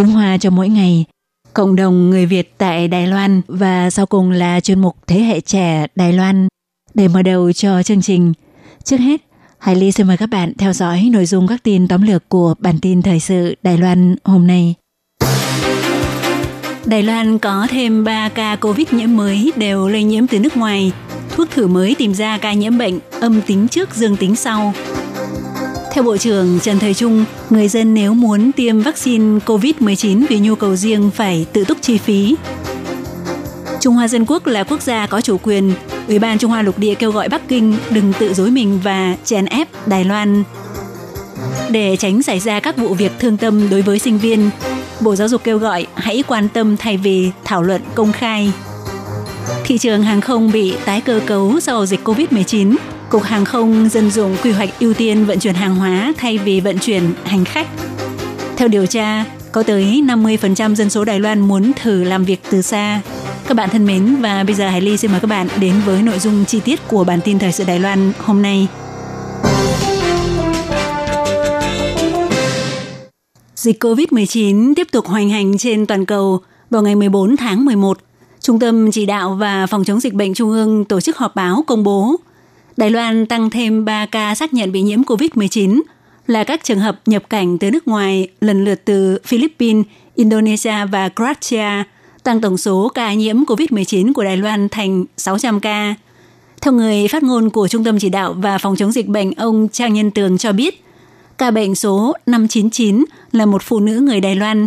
tiếng Hoa cho mỗi ngày, cộng đồng người Việt tại Đài Loan và sau cùng là chuyên mục thế hệ trẻ Đài Loan. Để mở đầu cho chương trình, trước hết, Hải Ly xin mời các bạn theo dõi nội dung các tin tóm lược của bản tin thời sự Đài Loan hôm nay. Đài Loan có thêm 3 ca Covid nhiễm mới đều lây nhiễm từ nước ngoài. Thuốc thử mới tìm ra ca nhiễm bệnh âm tính trước dương tính sau. Theo Bộ trưởng Trần Thời Trung, người dân nếu muốn tiêm vaccine COVID-19 vì nhu cầu riêng phải tự túc chi phí. Trung Hoa Dân Quốc là quốc gia có chủ quyền. Ủy ban Trung Hoa Lục Địa kêu gọi Bắc Kinh đừng tự dối mình và chèn ép Đài Loan. Để tránh xảy ra các vụ việc thương tâm đối với sinh viên, Bộ Giáo dục kêu gọi hãy quan tâm thay vì thảo luận công khai. Thị trường hàng không bị tái cơ cấu sau dịch COVID-19, Cục Hàng không dân dụng quy hoạch ưu tiên vận chuyển hàng hóa thay vì vận chuyển hành khách. Theo điều tra, có tới 50% dân số Đài Loan muốn thử làm việc từ xa. Các bạn thân mến và bây giờ Hải Ly xin mời các bạn đến với nội dung chi tiết của bản tin thời sự Đài Loan hôm nay. Dịch COVID-19 tiếp tục hoành hành trên toàn cầu vào ngày 14 tháng 11. Trung tâm Chỉ đạo và Phòng chống dịch bệnh Trung ương tổ chức họp báo công bố Đài Loan tăng thêm 3 ca xác nhận bị nhiễm COVID-19 là các trường hợp nhập cảnh từ nước ngoài lần lượt từ Philippines, Indonesia và Croatia, tăng tổng số ca nhiễm COVID-19 của Đài Loan thành 600 ca. Theo người phát ngôn của Trung tâm Chỉ đạo và Phòng chống dịch bệnh, ông Trang Nhân Tường cho biết, ca bệnh số 599 là một phụ nữ người Đài Loan.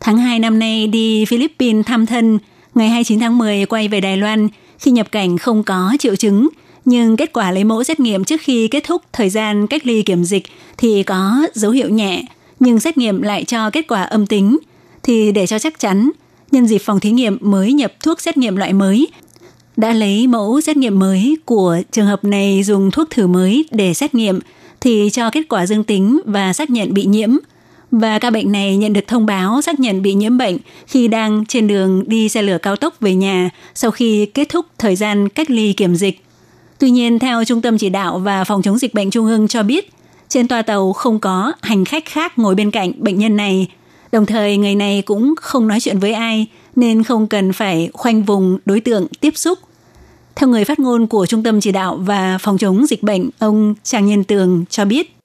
Tháng 2 năm nay đi Philippines thăm thân, ngày 29 tháng 10 quay về Đài Loan khi nhập cảnh không có triệu chứng, nhưng kết quả lấy mẫu xét nghiệm trước khi kết thúc thời gian cách ly kiểm dịch thì có dấu hiệu nhẹ, nhưng xét nghiệm lại cho kết quả âm tính. Thì để cho chắc chắn, nhân dịp phòng thí nghiệm mới nhập thuốc xét nghiệm loại mới, đã lấy mẫu xét nghiệm mới của trường hợp này dùng thuốc thử mới để xét nghiệm thì cho kết quả dương tính và xác nhận bị nhiễm. Và ca bệnh này nhận được thông báo xác nhận bị nhiễm bệnh khi đang trên đường đi xe lửa cao tốc về nhà sau khi kết thúc thời gian cách ly kiểm dịch. Tuy nhiên, theo Trung tâm Chỉ đạo và Phòng chống dịch bệnh Trung ương cho biết, trên toa tàu không có hành khách khác ngồi bên cạnh bệnh nhân này. Đồng thời, người này cũng không nói chuyện với ai, nên không cần phải khoanh vùng đối tượng tiếp xúc. Theo người phát ngôn của Trung tâm Chỉ đạo và Phòng chống dịch bệnh, ông Trang Nhân Tường cho biết.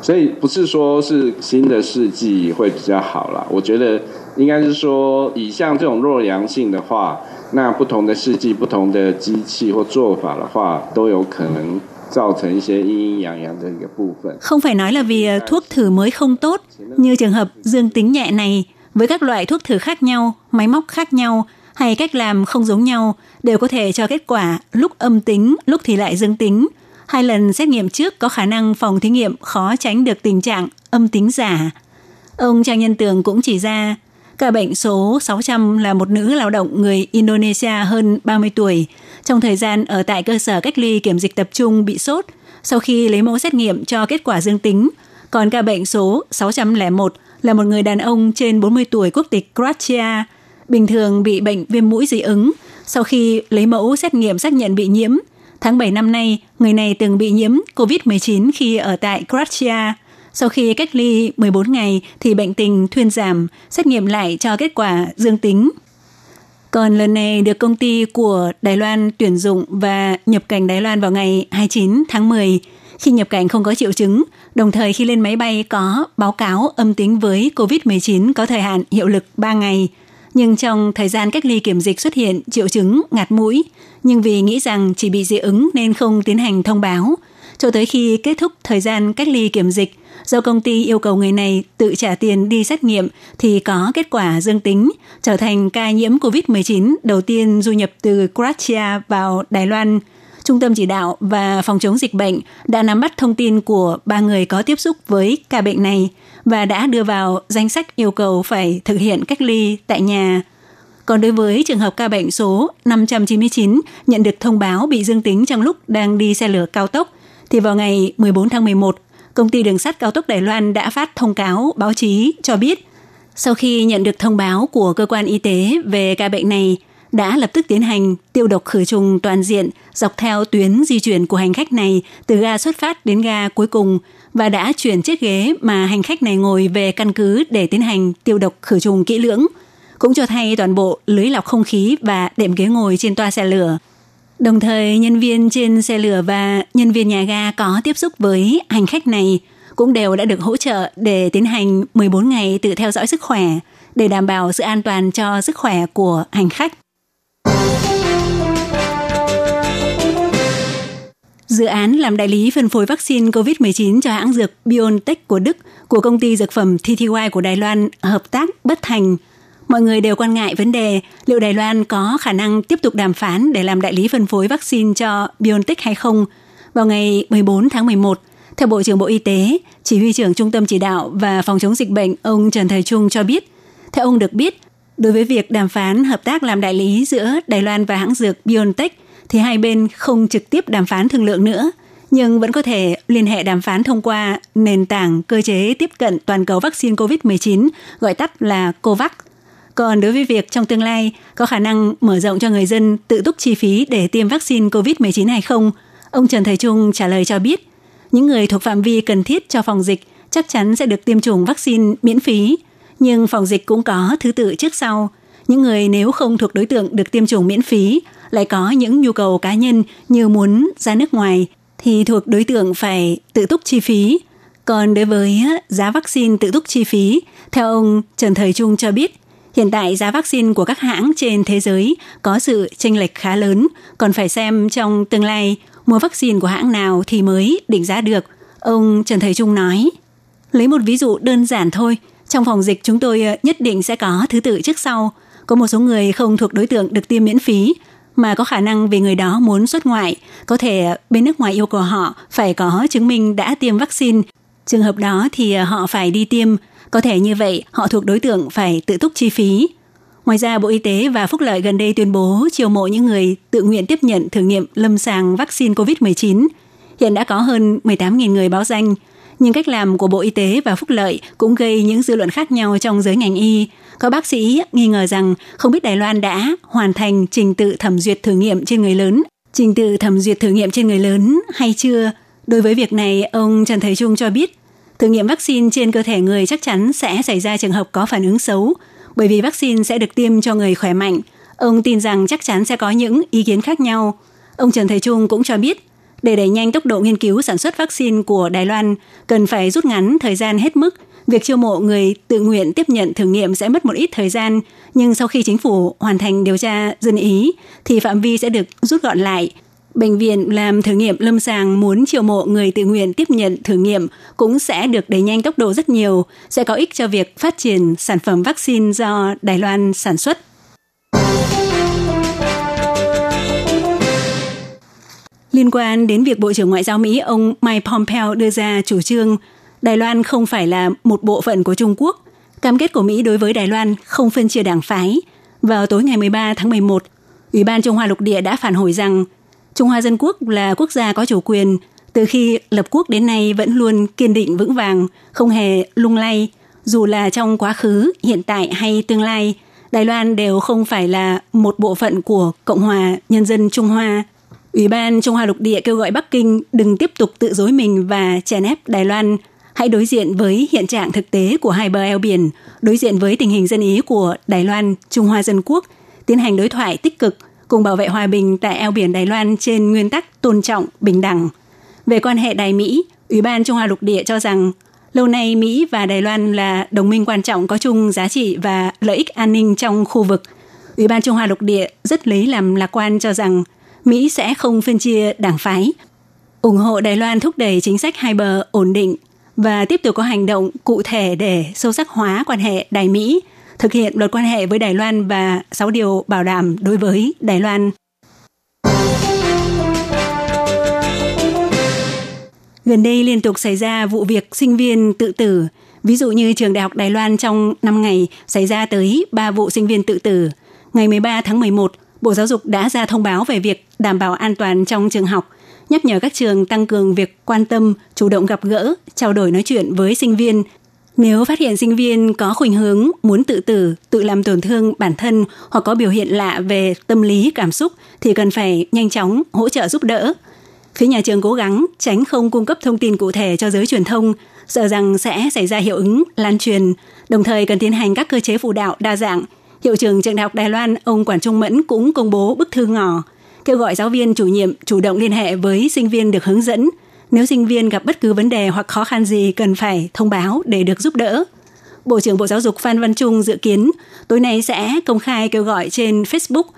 所以不是说是新的试剂会比较好啦，我觉得应该是说，以像这种弱阳性的话，那不同的试剂、不同的机器或做法的话，都有可能造成一些阴阴阳阳的一个部分。 Không phải nói là vì thuốc thử mới không tốt, như trường hợp dương tính nhẹ này, với các loại thuốc thử khác nhau, máy móc khác nhau hay cách làm không giống nhau đều có thể cho kết quả lúc âm tính, lúc thì lại dương tính. Hai lần xét nghiệm trước có khả năng phòng thí nghiệm khó tránh được tình trạng âm tính giả. Ông Trang Nhân Tường cũng chỉ ra, ca bệnh số 600 là một nữ lao động người Indonesia hơn 30 tuổi, trong thời gian ở tại cơ sở cách ly kiểm dịch tập trung bị sốt, sau khi lấy mẫu xét nghiệm cho kết quả dương tính. Còn ca bệnh số 601 là một người đàn ông trên 40 tuổi quốc tịch Croatia, bình thường bị bệnh viêm mũi dị ứng. Sau khi lấy mẫu xét nghiệm xác nhận bị nhiễm, tháng 7 năm nay, người này từng bị nhiễm COVID-19 khi ở tại Croatia. Sau khi cách ly 14 ngày thì bệnh tình thuyên giảm, xét nghiệm lại cho kết quả dương tính. Còn lần này được công ty của Đài Loan tuyển dụng và nhập cảnh Đài Loan vào ngày 29 tháng 10 khi nhập cảnh không có triệu chứng, đồng thời khi lên máy bay có báo cáo âm tính với COVID-19 có thời hạn hiệu lực 3 ngày. Nhưng trong thời gian cách ly kiểm dịch xuất hiện triệu chứng ngạt mũi, nhưng vì nghĩ rằng chỉ bị dị ứng nên không tiến hành thông báo. Cho tới khi kết thúc thời gian cách ly kiểm dịch, do công ty yêu cầu người này tự trả tiền đi xét nghiệm thì có kết quả dương tính, trở thành ca nhiễm COVID-19 đầu tiên du nhập từ Croatia vào Đài Loan – Trung tâm Chỉ đạo và Phòng chống dịch bệnh đã nắm bắt thông tin của ba người có tiếp xúc với ca bệnh này và đã đưa vào danh sách yêu cầu phải thực hiện cách ly tại nhà. Còn đối với trường hợp ca bệnh số 599 nhận được thông báo bị dương tính trong lúc đang đi xe lửa cao tốc, thì vào ngày 14 tháng 11, công ty đường sắt cao tốc Đài Loan đã phát thông cáo báo chí cho biết sau khi nhận được thông báo của cơ quan y tế về ca bệnh này, đã lập tức tiến hành tiêu độc khử trùng toàn diện dọc theo tuyến di chuyển của hành khách này từ ga xuất phát đến ga cuối cùng và đã chuyển chiếc ghế mà hành khách này ngồi về căn cứ để tiến hành tiêu độc khử trùng kỹ lưỡng. Cũng cho thay toàn bộ lưới lọc không khí và đệm ghế ngồi trên toa xe lửa. Đồng thời, nhân viên trên xe lửa và nhân viên nhà ga có tiếp xúc với hành khách này cũng đều đã được hỗ trợ để tiến hành 14 ngày tự theo dõi sức khỏe để đảm bảo sự an toàn cho sức khỏe của hành khách. Dự án làm đại lý phân phối vaccine COVID-19 cho hãng dược BioNTech của Đức của công ty dược phẩm TTY của Đài Loan hợp tác bất thành. Mọi người đều quan ngại vấn đề liệu Đài Loan có khả năng tiếp tục đàm phán để làm đại lý phân phối vaccine cho BioNTech hay không. Vào ngày 14 tháng 11, theo Bộ trưởng Bộ Y tế, Chỉ huy trưởng Trung tâm Chỉ đạo và Phòng chống dịch bệnh ông Trần Thời Trung cho biết, theo ông được biết, đối với việc đàm phán hợp tác làm đại lý giữa Đài Loan và hãng dược BioNTech, thì hai bên không trực tiếp đàm phán thương lượng nữa, nhưng vẫn có thể liên hệ đàm phán thông qua nền tảng cơ chế tiếp cận toàn cầu vaccine COVID-19, gọi tắt là COVAX. Còn đối với việc trong tương lai có khả năng mở rộng cho người dân tự túc chi phí để tiêm vaccine COVID-19 hay không, ông Trần Thầy Trung trả lời cho biết, những người thuộc phạm vi cần thiết cho phòng dịch chắc chắn sẽ được tiêm chủng vaccine miễn phí, nhưng phòng dịch cũng có thứ tự trước sau. Những người nếu không thuộc đối tượng được tiêm chủng miễn phí lại có những nhu cầu cá nhân như muốn ra nước ngoài thì thuộc đối tượng phải tự túc chi phí. Còn đối với giá vaccine tự túc chi phí, theo ông Trần Thời Trung cho biết, hiện tại giá vaccine của các hãng trên thế giới có sự chênh lệch khá lớn, còn phải xem trong tương lai mua vaccine của hãng nào thì mới định giá được. Ông Trần Thầy Trung nói, lấy một ví dụ đơn giản thôi, trong phòng dịch chúng tôi ờ, nhất định sẽ có thứ tự trước sau. Có một số người không thuộc đối tượng được tiêm miễn phí, mà có khả năng vì người đó muốn xuất ngoại, có thể ờ, bên nước ngoài yêu cầu họ phải có chứng minh đã tiêm vaccine. Trường hợp đó thì ờ, họ phải đi tiêm, có thể như vậy họ thuộc đối tượng phải tự túc chi phí. Ngoài ra, Bộ Y tế và Phúc lợi gần đây tuyên bố chiều mộ những người tự nguyện tiếp nhận thử nghiệm lâm sàng vaccine COVID-19. Hiện đã có hơn 18.000 người báo danh, nhưng cách làm của Bộ Y tế và Phúc lợi cũng gây những dư luận khác nhau trong giới ngành y. Có bác sĩ nghi ngờ rằng không biết Đài Loan đã hoàn thành trình tự thẩm duyệt thử nghiệm trên người lớn, trình tự thẩm duyệt thử nghiệm trên người lớn hay chưa. Đối với việc này, ông Trần Thầy Trung cho biết, thử nghiệm vaccine trên cơ thể người chắc chắn sẽ xảy ra trường hợp có phản ứng xấu, bởi vì vaccine sẽ được tiêm cho người khỏe mạnh. Ông tin rằng chắc chắn sẽ có những ý kiến khác nhau. Ông Trần Thầy Trung cũng cho biết, để đẩy nhanh tốc độ nghiên cứu sản xuất vaccine của Đài Loan, cần phải rút ngắn thời gian hết mức. Việc chiêu mộ người tự nguyện tiếp nhận thử nghiệm sẽ mất một ít thời gian, nhưng sau khi chính phủ hoàn thành điều tra dân ý, thì phạm vi sẽ được rút gọn lại. Bệnh viện làm thử nghiệm lâm sàng muốn chiều mộ người tự nguyện tiếp nhận thử nghiệm cũng sẽ được đẩy nhanh tốc độ rất nhiều, sẽ có ích cho việc phát triển sản phẩm vaccine do Đài Loan sản xuất. Liên quan đến việc Bộ trưởng Ngoại giao Mỹ ông Mike Pompeo đưa ra chủ trương Đài Loan không phải là một bộ phận của Trung Quốc, cam kết của Mỹ đối với Đài Loan không phân chia đảng phái. Vào tối ngày 13 tháng 11, Ủy ban Trung Hoa Lục Địa đã phản hồi rằng Trung Hoa Dân Quốc là quốc gia có chủ quyền, từ khi lập quốc đến nay vẫn luôn kiên định vững vàng, không hề lung lay, dù là trong quá khứ, hiện tại hay tương lai, Đài Loan đều không phải là một bộ phận của Cộng hòa Nhân dân Trung Hoa. Ủy ban Trung Hoa Lục Địa kêu gọi Bắc Kinh đừng tiếp tục tự dối mình và chèn ép Đài Loan, hãy đối diện với hiện trạng thực tế của hai bờ eo biển, đối diện với tình hình dân ý của Đài Loan, Trung Hoa Dân Quốc, tiến hành đối thoại tích cực cùng bảo vệ hòa bình tại eo biển Đài Loan trên nguyên tắc tôn trọng, bình đẳng. Về quan hệ Đài Mỹ, Ủy ban Trung Hoa lục địa cho rằng lâu nay Mỹ và Đài Loan là đồng minh quan trọng có chung giá trị và lợi ích an ninh trong khu vực. Ủy ban Trung Hoa lục địa rất lấy làm lạc quan cho rằng Mỹ sẽ không phân chia đảng phái, ủng hộ Đài Loan thúc đẩy chính sách hai bờ ổn định và tiếp tục có hành động cụ thể để sâu sắc hóa quan hệ Đài Mỹ, thực hiện luật quan hệ với Đài Loan và 6 điều bảo đảm đối với Đài Loan. Gần đây liên tục xảy ra vụ việc sinh viên tự tử, ví dụ như trường Đại học Đài Loan trong 5 ngày xảy ra tới 3 vụ sinh viên tự tử. Ngày 13 tháng 11, Bộ Giáo dục đã ra thông báo về việc đảm bảo an toàn trong trường học, nhắc nhở các trường tăng cường việc quan tâm, chủ động gặp gỡ, trao đổi nói chuyện với sinh viên. Nếu phát hiện sinh viên có khuynh hướng muốn tự tử, tự làm tổn thương bản thân hoặc có biểu hiện lạ về tâm lý cảm xúc thì cần phải nhanh chóng hỗ trợ giúp đỡ. Phía nhà trường cố gắng tránh không cung cấp thông tin cụ thể cho giới truyền thông, sợ rằng sẽ xảy ra hiệu ứng lan truyền, đồng thời cần tiến hành các cơ chế phụ đạo đa dạng. Hiệu trưởng trường đại học Đài Loan, ông Quản Trung Mẫn cũng công bố bức thư ngỏ, kêu gọi giáo viên chủ nhiệm chủ động liên hệ với sinh viên được hướng dẫn. Nếu sinh viên gặp bất cứ vấn đề hoặc khó khăn gì cần phải thông báo để được giúp đỡ. Bộ trưởng Bộ Giáo dục Phan Văn Trung dự kiến tối nay sẽ công khai kêu gọi trên Facebook –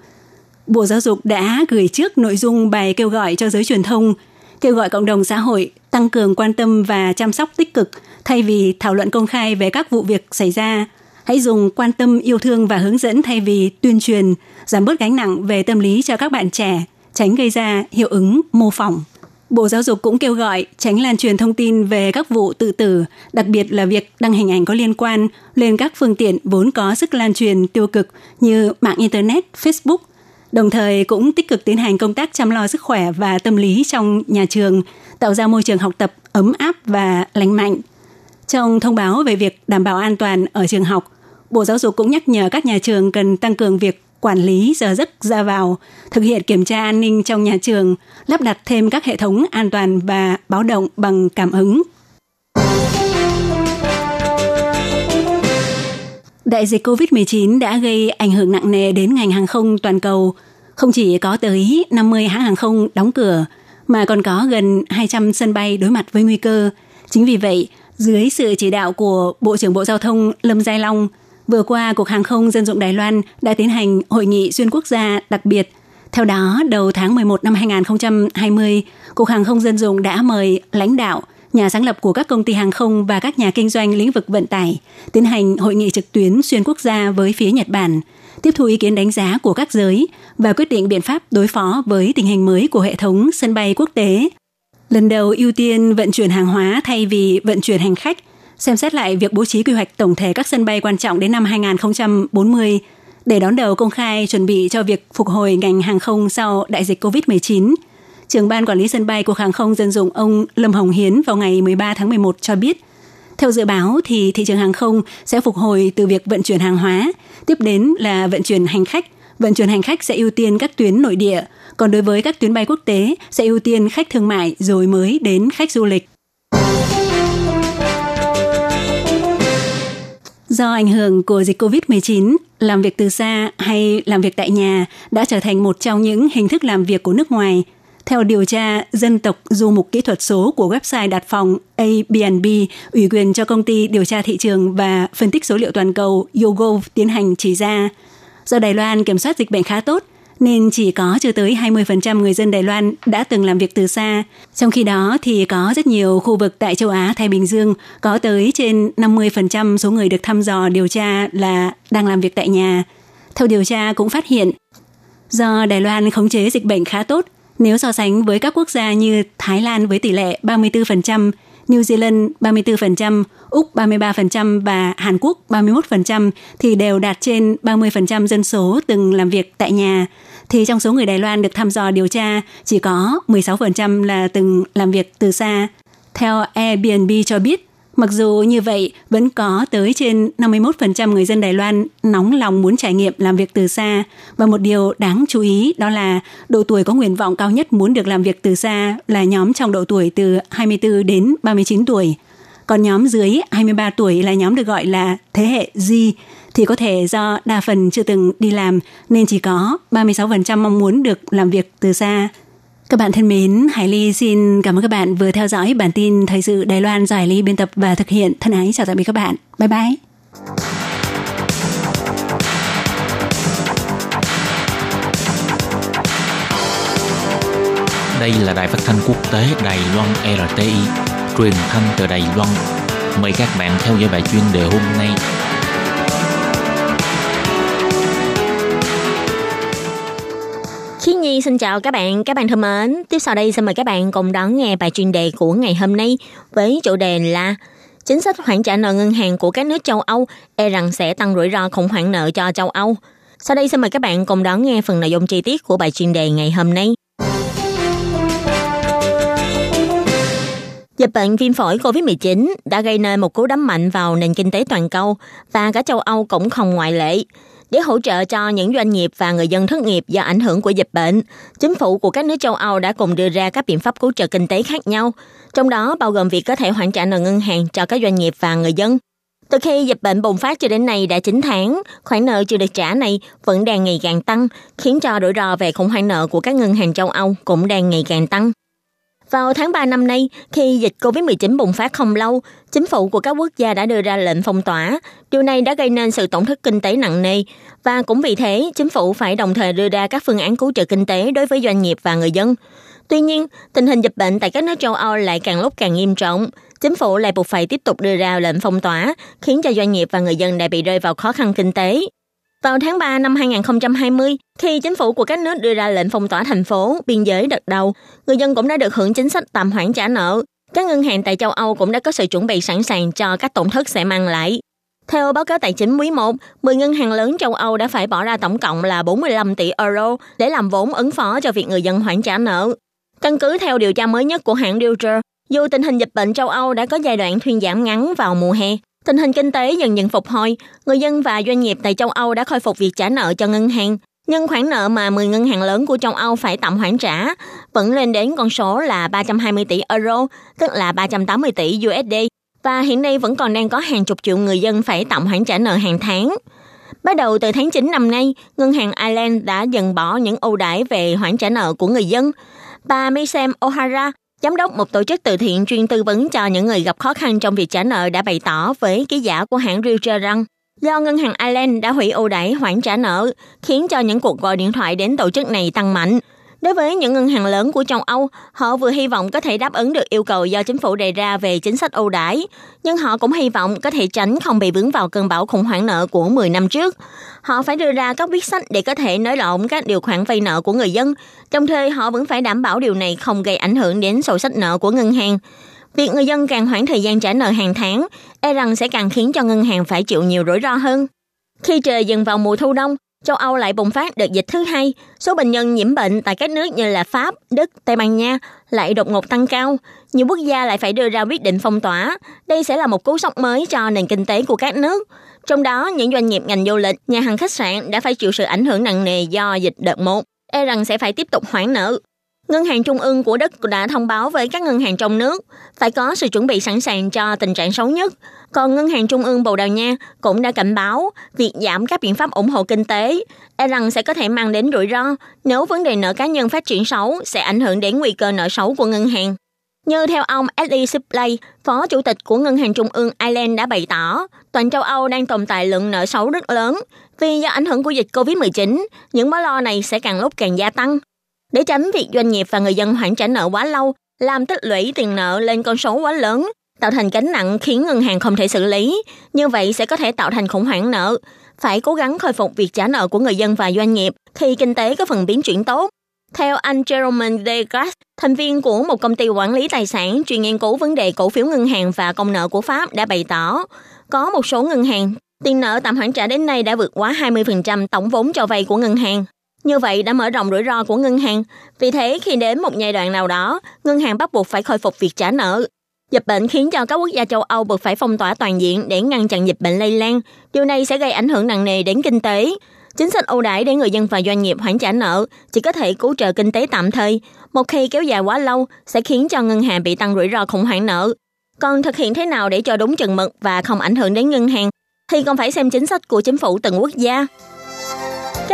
Bộ Giáo dục đã gửi trước nội dung bài kêu gọi cho giới truyền thông, kêu gọi cộng đồng xã hội tăng cường quan tâm và chăm sóc tích cực thay vì thảo luận công khai về các vụ việc xảy ra. Hãy dùng quan tâm, yêu thương và hướng dẫn thay vì tuyên truyền, giảm bớt gánh nặng về tâm lý cho các bạn trẻ, tránh gây ra hiệu ứng mô phỏng. Bộ Giáo dục cũng kêu gọi tránh lan truyền thông tin về các vụ tự tử, đặc biệt là việc đăng hình ảnh có liên quan lên các phương tiện vốn có sức lan truyền tiêu cực như mạng Internet, Facebook – đồng thời cũng tích cực tiến hành công tác chăm lo sức khỏe và tâm lý trong nhà trường, tạo ra môi trường học tập ấm áp và lành mạnh. Trong thông báo về việc đảm bảo an toàn ở trường học, Bộ Giáo dục cũng nhắc nhở các nhà trường cần tăng cường việc quản lý giờ giấc ra vào, thực hiện kiểm tra an ninh trong nhà trường, lắp đặt thêm các hệ thống an toàn và báo động bằng cảm ứng. Đại dịch COVID-19 đã gây ảnh hưởng nặng nề đến ngành hàng không toàn cầu. Không chỉ có tới 50 hãng hàng không đóng cửa, mà còn có gần 200 sân bay đối mặt với nguy cơ. Chính vì vậy, dưới sự chỉ đạo của Bộ trưởng Bộ Giao thông Lâm Giai Long, vừa qua Cục Hàng không Dân dụng Đài Loan đã tiến hành hội nghị xuyên quốc gia đặc biệt. Theo đó, đầu tháng 11 năm 2020, Cục Hàng không Dân dụng đã mời lãnh đạo – nhà sáng lập của các công ty hàng không và các nhà kinh doanh lĩnh vực vận tải, tiến hành hội nghị trực tuyến xuyên quốc gia với phía Nhật Bản, tiếp thu ý kiến đánh giá của các giới và quyết định biện pháp đối phó với tình hình mới của hệ thống sân bay quốc tế. Lần đầu ưu tiên vận chuyển hàng hóa thay vì vận chuyển hành khách, xem xét lại việc bố trí quy hoạch tổng thể các sân bay quan trọng đến năm 2040 để đón đầu công khai chuẩn bị cho việc phục hồi ngành hàng không sau đại dịch COVID-19 trưởng ban quản lý sân bay của hàng không dân dụng ông Lâm Hồng Hiến vào ngày 13 tháng 11 cho biết, theo dự báo thì thị trường hàng không sẽ phục hồi từ việc vận chuyển hàng hóa, tiếp đến là vận chuyển hành khách. Vận chuyển hành khách sẽ ưu tiên các tuyến nội địa, còn đối với các tuyến bay quốc tế sẽ ưu tiên khách thương mại rồi mới đến khách du lịch. Do ảnh hưởng của dịch COVID-19, làm việc từ xa hay làm việc tại nhà đã trở thành một trong những hình thức làm việc của nước ngoài – theo điều tra, dân tộc du mục kỹ thuật số của website đặt phòng Airbnb ủy quyền cho công ty điều tra thị trường và phân tích số liệu toàn cầu YouGov tiến hành chỉ ra. Do Đài Loan kiểm soát dịch bệnh khá tốt, nên chỉ có chưa tới 20% người dân Đài Loan đã từng làm việc từ xa. Trong khi đó thì có rất nhiều khu vực tại châu Á Thái Bình Dương có tới trên 50% số người được thăm dò điều tra là đang làm việc tại nhà. Theo điều tra cũng phát hiện, do Đài Loan khống chế dịch bệnh khá tốt, nếu so sánh với các quốc gia như Thái Lan với tỷ lệ 34%, New Zealand 34%, Úc 33% và Hàn Quốc 31% thì đều đạt trên 30% dân số từng làm việc tại nhà. Thì trong số người Đài Loan được thăm dò điều tra, chỉ có 16% là từng làm việc từ xa. Theo Airbnb cho biết, Mặc dù như vậy, vẫn có tới trên 51% người dân Đài Loan nóng lòng muốn trải nghiệm làm việc từ xa. Và một điều đáng chú ý đó là độ tuổi có nguyện vọng cao nhất muốn được làm việc từ xa là nhóm trong độ tuổi từ 24 đến 39 tuổi. Còn nhóm dưới 23 tuổi là nhóm được gọi là thế hệ Z thì có thể do đa phần chưa từng đi làm nên chỉ có 36% mong muốn được làm việc từ xa. Các bạn thân mến, Hải Ly xin cảm ơn các bạn vừa theo dõi bản tin thời sự Đài Loan do Hải Ly biên tập và thực hiện. Thân ái chào tạm biệt các bạn. Bye bye. Đây là đài phát thanh quốc tế Đài Loan RTI, truyền thanh từ Đài Loan. Mời các bạn theo dõi bài chuyên đề hôm nay. Xin chào các bạn, các bạn thân mến. Tiếp sau đây xin mời các bạn cùng đón nghe bài chuyên đề của ngày hôm nay với chủ đề là chính sách khoản trả nợ ngân hàng của các nước châu Âu e rằng sẽ tăng rủi ro khủng hoảng nợ cho châu Âu. Sau đây xin mời các bạn cùng đón nghe phần nội dung chi tiết của bài chuyên đề ngày hôm nay. Dịch bệnh viêm phổi COVID-19 đã gây nên một cú đấm mạnh vào nền kinh tế toàn cầu và cả châu Âu cũng không ngoại lệ. Để hỗ trợ cho những doanh nghiệp và người dân thất nghiệp do ảnh hưởng của dịch bệnh, chính phủ của các nước châu Âu đã cùng đưa ra các biện pháp cứu trợ kinh tế khác nhau, trong đó bao gồm việc có thể hoàn trả nợ ngân hàng cho các doanh nghiệp và người dân. Từ khi dịch bệnh bùng phát cho đến nay đã 9 tháng, khoản nợ chưa được trả này vẫn đang ngày càng tăng, khiến cho rủi ro về khủng hoảng nợ của các ngân hàng châu Âu cũng đang ngày càng tăng. Vào tháng 3 năm nay, khi dịch COVID-19 bùng phát không lâu, chính phủ của các quốc gia đã đưa ra lệnh phong tỏa. Điều này đã gây nên sự tổn thất kinh tế nặng nề và cũng vì thế, chính phủ phải đồng thời đưa ra các phương án cứu trợ kinh tế đối với doanh nghiệp và người dân. Tuy nhiên, tình hình dịch bệnh tại các nước châu Âu lại càng lúc càng nghiêm trọng. Chính phủ lại buộc phải tiếp tục đưa ra lệnh phong tỏa, khiến cho doanh nghiệp và người dân đã bị rơi vào khó khăn kinh tế. Vào tháng 3 năm 2020, khi chính phủ của các nước đưa ra lệnh phong tỏa thành phố, biên giới đợt đầu, người dân cũng đã được hưởng chính sách tạm hoãn trả nợ. Các ngân hàng tại châu Âu cũng đã có sự chuẩn bị sẵn sàng cho các tổn thất sẽ mang lại. Theo báo cáo tài chính quý 1, 10 ngân hàng lớn châu Âu đã phải bỏ ra tổng cộng là 45 tỷ euro để làm vốn ứng phó cho việc người dân hoãn trả nợ. Căn cứ theo điều tra mới nhất của hãng Reuters, dù tình hình dịch bệnh châu Âu đã có giai đoạn thuyên giảm ngắn vào mùa hè, Tình hình kinh tế dần dần phục hồi, người dân và doanh nghiệp tại châu Âu đã khôi phục việc trả nợ cho ngân hàng. Nhưng khoản nợ mà 10 ngân hàng lớn của châu Âu phải tạm hoãn trả vẫn lên đến con số là 320 tỷ euro, tức là 380 tỷ USD, và hiện nay vẫn còn đang có hàng chục triệu người dân phải tạm hoãn trả nợ hàng tháng. Bắt đầu từ tháng 9 năm nay, ngân hàng Ireland đã dần bỏ những ưu đãi về hoãn trả nợ của người dân. Bà Misem O'Hara, Giám đốc một tổ chức từ thiện chuyên tư vấn cho những người gặp khó khăn trong việc trả nợ đã bày tỏ với ký giả của hãng Reuters rằng do ngân hàng Ireland đã hủy ưu đãi hoãn trả nợ, khiến cho những cuộc gọi điện thoại đến tổ chức này tăng mạnh. Đối với những ngân hàng lớn của châu Âu, họ vừa hy vọng có thể đáp ứng được yêu cầu do chính phủ đề ra về chính sách ưu đãi, nhưng họ cũng hy vọng có thể tránh không bị vướng vào cơn bão khủng hoảng nợ của 10 năm trước. Họ phải đưa ra các quyết sách để có thể nới lỏng các điều khoản vay nợ của người dân, đồng thời họ vẫn phải đảm bảo điều này không gây ảnh hưởng đến sổ sách nợ của ngân hàng. Việc người dân càng hoãn thời gian trả nợ hàng tháng, e rằng sẽ càng khiến cho ngân hàng phải chịu nhiều rủi ro hơn. Khi trời dần vào mùa thu đông, châu Âu lại bùng phát đợt dịch thứ hai, số bệnh nhân nhiễm bệnh tại các nước như là Pháp, Đức, Tây Ban Nha lại đột ngột tăng cao. Nhiều quốc gia lại phải đưa ra quyết định phong tỏa. Đây sẽ là một cú sốc mới cho nền kinh tế của các nước. Trong đó, những doanh nghiệp ngành du lịch, nhà hàng khách sạn đã phải chịu sự ảnh hưởng nặng nề do dịch đợt một, e rằng sẽ phải tiếp tục hoãn nợ. Ngân hàng Trung ương của Đức đã thông báo với các ngân hàng trong nước phải có sự chuẩn bị sẵn sàng cho tình trạng xấu nhất. Còn Ngân hàng Trung ương Bồ Đào Nha cũng đã cảnh báo việc giảm các biện pháp ủng hộ kinh tế e rằng sẽ có thể mang đến rủi ro nếu vấn đề nợ cá nhân phát triển xấu sẽ ảnh hưởng đến nguy cơ nợ xấu của ngân hàng. Như theo ông Ellie Sibley, Phó Chủ tịch của Ngân hàng Trung ương Ireland đã bày tỏ, toàn châu Âu đang tồn tại lượng nợ xấu rất lớn. Vì do ảnh hưởng của dịch COVID-19, những mối lo này sẽ càng lúc càng gia tăng. Để tránh việc doanh nghiệp và người dân hoãn trả nợ quá lâu, làm tích lũy tiền nợ lên con số quá lớn, tạo thành gánh nặng khiến ngân hàng không thể xử lý. Như vậy sẽ có thể tạo thành khủng hoảng nợ. Phải cố gắng khôi phục việc trả nợ của người dân và doanh nghiệp khi kinh tế có phần biến chuyển tốt. Theo anh Jerome Degas, thành viên của một công ty quản lý tài sản chuyên nghiên cứu vấn đề cổ phiếu ngân hàng và công nợ của Pháp đã bày tỏ, có một số ngân hàng, tiền nợ tạm hoãn trả đến nay đã vượt quá 20% tổng vốn cho vay của ngân hàng. Như vậy đã mở rộng rủi ro của ngân hàng. Vì thế, khi đến một giai đoạn nào đó, ngân hàng bắt buộc phải khôi phục việc trả nợ. Dịch bệnh khiến cho các quốc gia châu Âu buộc phải phong tỏa toàn diện để ngăn chặn dịch bệnh lây lan. Điều này sẽ gây ảnh hưởng nặng nề đến kinh tế. Chính sách ưu đãi để người dân và doanh nghiệp hoãn trả nợ chỉ có thể cứu trợ kinh tế tạm thời. Một khi kéo dài quá lâu sẽ khiến cho ngân hàng bị tăng rủi ro khủng hoảng nợ. Còn thực hiện thế nào để cho đúng chừng mực và không ảnh hưởng đến ngân hàng thì còn phải xem chính sách của chính phủ từng quốc gia.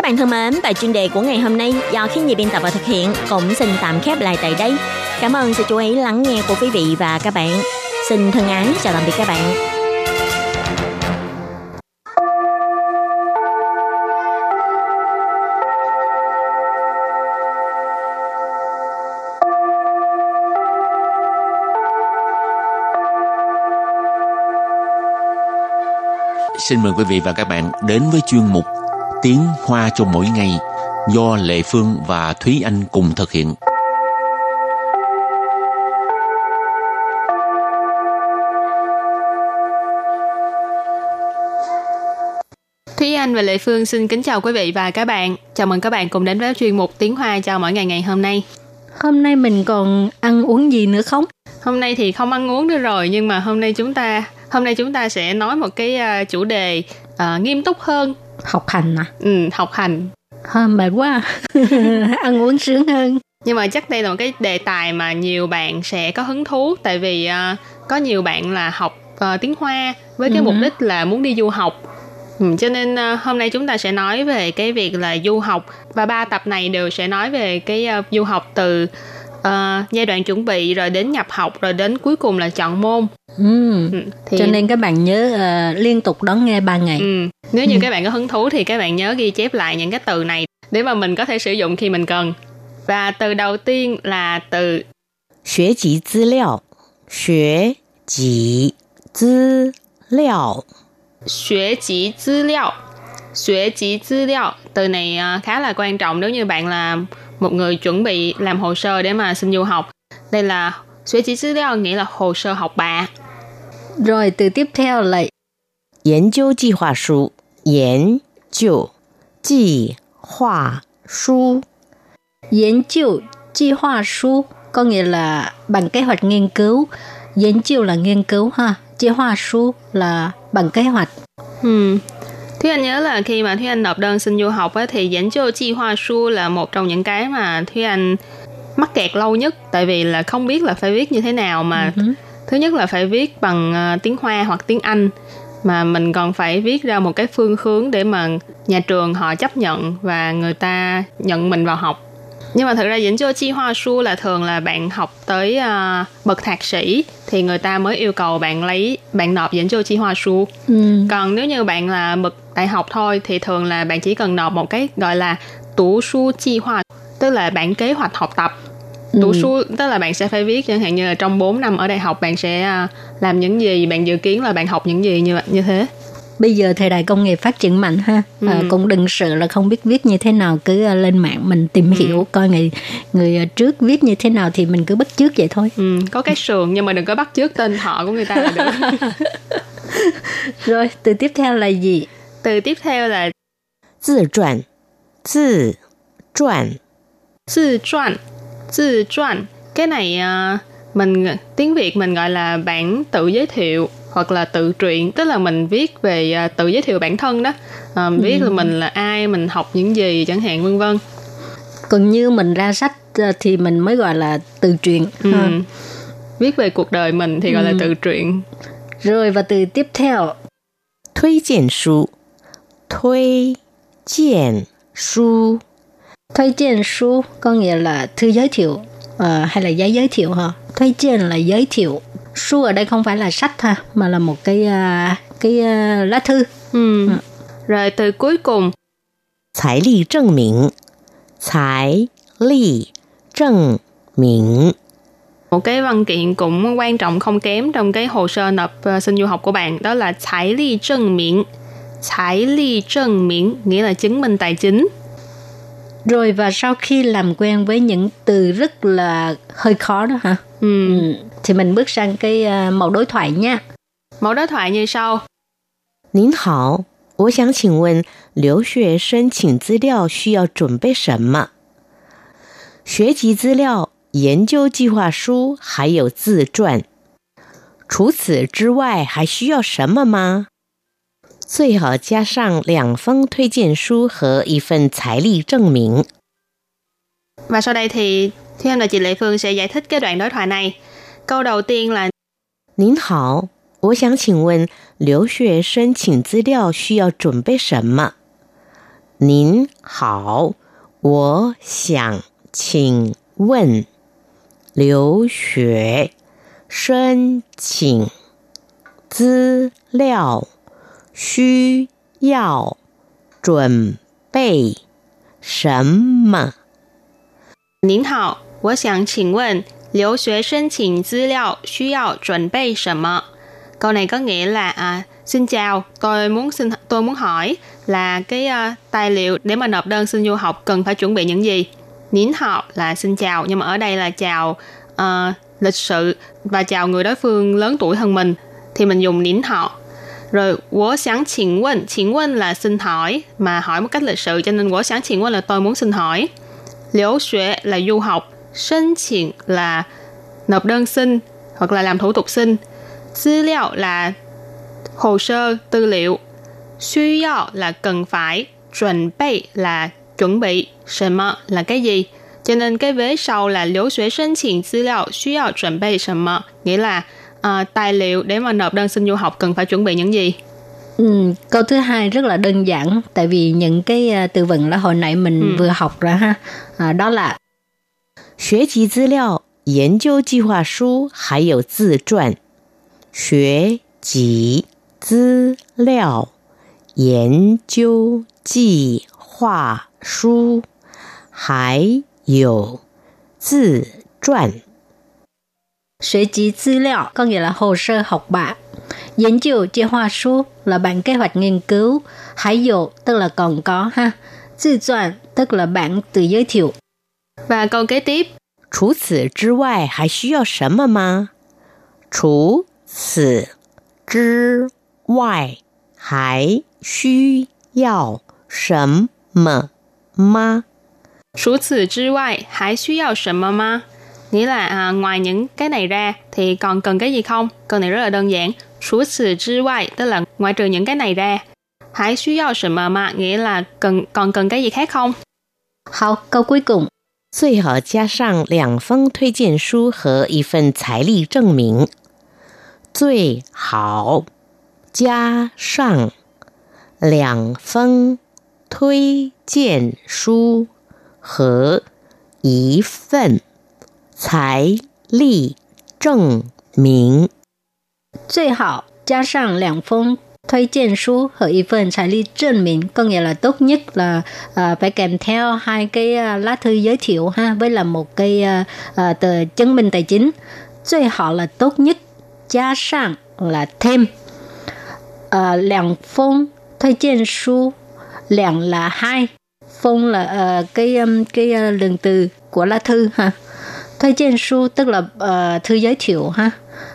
Các bạn thân mến, bài chuyên đề của ngày hôm nay do khi nhị biên tập và thực hiện cũng xin tạm khép lại tại đây. Cảm ơn sự chú ý lắng nghe của quý vị và các bạn. Xin thân ái chào tạm biệt các bạn. Xin mời quý vị và các bạn đến với chuyên mục Tiếng Hoa cho mỗi ngày do Lệ Phương và Thúy Anh cùng thực hiện. Thúy Anh và Lệ Phương xin kính chào quý vị và các bạn. Chào mừng các bạn cùng đến với chuyên mục Tiếng Hoa cho mỗi ngày ngày hôm nay. Hôm nay mình còn ăn uống gì nữa không? Hôm nay thì không ăn uống nữa rồi nhưng mà hôm nay chúng ta hôm nay chúng ta sẽ nói một cái uh, chủ đề uh, nghiêm túc hơn. Học hành à? Ừ, học hành. À, mệt quá. ăn uống sướng hơn. Nhưng mà chắc đây là một cái đề tài mà nhiều bạn sẽ có hứng thú tại vì uh, có nhiều bạn là học uh, tiếng Hoa với cái ừ. mục đích là muốn đi du học Ừ, cho nên uh, hôm nay chúng ta sẽ nói về cái việc là du học và ba tập này đều sẽ nói về cái uh, du học từ uh, giai đoạn chuẩn bị rồi đến nhập học rồi đến cuối cùng là chọn môn. Ừ. Ừ, thì... Cho nên các bạn nhớ uh, liên tục đón nghe ba ngày. Ừ. Nếu như ừ. các bạn có hứng thú thì các bạn nhớ ghi chép lại những cái từ này để mà mình có thể sử dụng khi mình cần. Và từ đầu tiên là từ 学习资料，学习资料。学习资料学习资料 từ này khá là quan trọng nếu như bạn là một người chuẩn bị làm hồ sơ để mà xin du học. Đây là 学习资料 nghĩa là hồ sơ học bạ. Rồi từ tiếp theo là 研究计划书，研究计划书，研究计划书 có nghĩa là bằng kế hoạch nghiên cứu.研究 là nghiên cứu ha. Chế hoa su là bằng kế hoạch. Ừ. Thúy Anh nhớ là khi mà Thúy Anh nộp đơn xin du học á, thì dẫn cho chi hoa su là một trong những cái mà Thúy Anh mắc kẹt lâu nhất tại vì là không biết là phải viết như thế nào mà uh-huh. thứ nhất là phải viết bằng uh, tiếng Hoa hoặc tiếng Anh mà mình còn phải viết ra một cái phương hướng để mà nhà trường họ chấp nhận và người ta nhận mình vào học nhưng mà thực ra dẫn cho chi hoa su là thường là bạn học tới uh, bậc thạc sĩ thì người ta mới yêu cầu bạn lấy bạn nộp dẫn cho chi hoa su ừ. còn nếu như bạn là bậc đại học thôi thì thường là bạn chỉ cần nộp một cái gọi là tủ su chi hoa tức là bản kế hoạch học tập tủ ừ. su tức là bạn sẽ phải viết chẳng hạn như là trong 4 năm ở đại học bạn sẽ uh, làm những gì bạn dự kiến là bạn học những gì như như thế bây giờ thời đại công nghệ phát triển mạnh ha. Ừ. à, cũng đừng sợ là không biết viết như thế nào cứ ờ, lên mạng mình tìm ừ. hiểu coi người người ờ, trước viết như thế nào thì mình cứ bắt chước vậy thôi. Ừ. có cái sườn nhưng mà đừng có bắt chước tên họ của người ta là được. Rồi từ tiếp theo là gì? Từ tiếp theo là tự truyện tự truyện tự truyện tự truyện cái này uh, mình tiếng việt mình gọi là bản tự giới thiệu hoặc là tự truyện tức là mình viết về uh, tự giới thiệu bản thân đó uh, viết ừ. là mình là ai mình học những gì chẳng hạn vân vân còn như mình ra sách uh, thì mình mới gọi là tự truyện ừ. viết về cuộc đời mình thì gọi ừ. là tự truyện rồi và từ tiếp theo 推荐书推荐书 推荐书 có nghĩa là thư giới thiệu uh, hay là giấy giới thiệu ha 推荐 là giới thiệu Su ở đây không phải là sách ha, mà là một cái uh, cái uh, lá thư. Ừ. ừ. Rồi từ cuối cùng. Tài lý chứng minh. Tài lý chứng minh. Một cái văn kiện cũng quan trọng không kém trong cái hồ sơ nộp uh, xin du học của bạn đó là tài lý chứng minh. Tài lý chứng minh nghĩa là chứng minh tài chính. Rồi và sau khi làm quen với những từ rất là hơi khó đó hả? Ừ. ừ. Thì mình bước sang cái uh, mẫu đối thoại nha. Mẫu đối thoại như sau. 您好，我想请问留学申请资料需要准备什么？学籍资料、研究计划书还有自传。除此之外，还需要什么吗？最好加上两封推荐书和一份财力证明。Và sau đây thì Thiên là chị Lệ Phương sẽ giải thích cái đoạn đối thoại này. Câu đầu tiên là 您好，我想请问留学申请资料需要准备什么？ 您好，我想请问留学申请资料需要准备什么？您好， 我想请问留学申请资料需要准备什么？Câu này có nghĩa là à, xin chào, tôi muốn xin tôi muốn hỏi là cái uh, tài liệu để mà nộp đơn xin du học cần phải chuẩn bị những gì? Nín họ là xin chào nhưng mà ở đây là chào uh, lịch sự và chào người đối phương lớn tuổi hơn mình thì mình dùng nín họ. Rồi, 我想请问,请问là xin hỏi mà hỏi một cách lịch sự cho nên 我想请问 là tôi muốn xin hỏi. Liễu xuế là du học, Sân chỉnh là nộp đơn xin hoặc là làm thủ tục xin. Dữ liệu là hồ sơ, tư liệu. Suy yếu là cần phải. Chuẩn bị là chuẩn bị. Sầm là cái gì? Cho nên cái vế sau là lưu xuế sân chỉnh dữ liệu suy yếu chuẩn bị sầm nghĩa là uh, tài liệu để mà nộp đơn xin du học cần phải chuẩn bị những gì? Ừ, câu thứ hai rất là đơn giản tại vì những cái từ vựng là hồi nãy mình ừ. vừa học rồi ha à, đó là 学习资料、研究计划书还有自传。学习资料、研究计划书还有自传。学习资料 có nghĩa là hồ sơ học bạ.研究计划书 là bản kế hoạch nghiên cứu. Hải dụ tức là còn có ha. Tự truyền tức là bản tự giới thiệu. Và câu kế tiếp. 除此之外还需要什么吗？除此之外还需要什么吗？除此之外还需要什么吗？Nghĩa là à, ngoài những cái này ra thì còn cần cái gì không? Câu này rất là đơn giản.除此之外 tức là ngoài trừ những cái này ra. Hãy 需要什么吗? Nghĩa là cần còn cần cái gì khác không? 好，câu cuối cùng. 最好加上两封推荐书和一份财力证明。最好加上两封推荐书和一份财力证明。最好加上两封thuê荐书和一份财力证明có nghĩa là tốt nhất là uh, phải kèm theo hai cái uh, lá thư giới thiệu ha với là một cái uh, uh, tờ chứng minh tài chính.最好 là tốt nhất, gia sang là thêm. Uh, lạng phong thuê荐书, lạng là hai, phong là uh, cái um, cái uh, lượng từ của lá thư ha. Thuê荐书tức là uh, thư giới thiệu ha.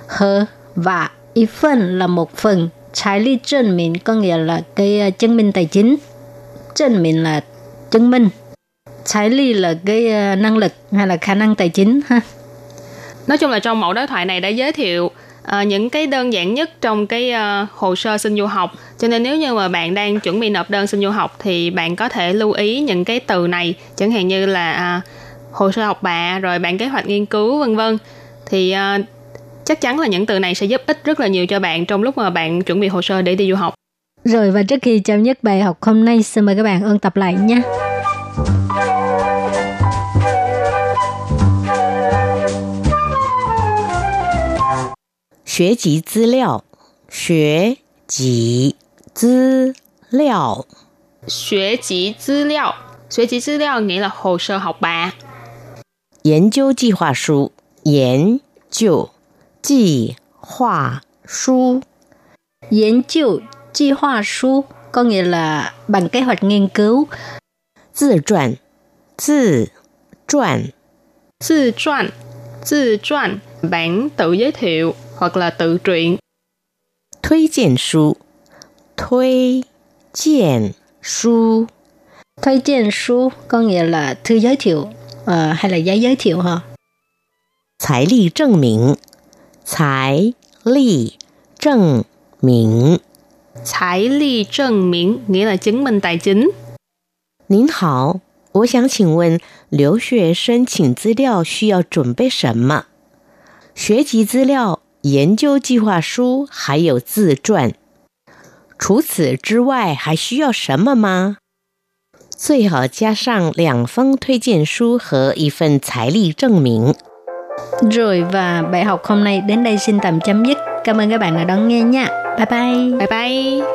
Hờ và y phần là một phần Trái lý chứng minh có nghĩa là cái ờ, chứng minh tài chính. Chứng minh là chứng minh. Trái lý là cái ờ, năng lực hay là khả năng tài chính ha. Nói chung là trong mẫu đối thoại này đã giới thiệu uh, những cái đơn giản nhất trong cái uh, hồ sơ xin du học. Cho nên nếu như mà bạn đang chuẩn bị nộp đơn xin du học thì bạn có thể lưu ý những cái từ này, chẳng hạn như là uh, hồ sơ học bạ, rồi bản kế hoạch nghiên cứu vân vân. Thì uh, chắc chắn là những từ này sẽ giúp ích rất là nhiều cho bạn trong lúc mà bạn chuẩn bị hồ sơ để đi du học. Rồi và trước khi chào nhất bài học hôm nay, xin mời các bạn ôn tập lại nhé. Xuế集资料学集资料学集资料学集资料 nghĩa là hồ sơ học bạ.研究计划书研究 计划书研究计划书 có nghĩa là bằng kế hoạch nghiên cứu. Tự truyền, tự truyền, tự truyền, tự truyền, bản tự giới thiệu hoặc là tự truyện. Thuê荐书, thuê 荐书, thuê 荐书 có nghĩa là thư giới thiệu uh, hay là giấy giới thiệu ha. Tài lý chứng minh Tài lý chứng minh Tài lý chứng minh nghĩa là chứng minh tài chính. 您好，我想请问留学申请资料需要准备什么？学籍资料、研究计划书还有自传。除此之外还需要什么吗？最好加上两封推荐书和一份财力证明。Rồi và bài học hôm nay đến đây xin tạm chấm dứt. Cảm ơn các bạn đã đón nghe nha. Bye bye. Bye bye.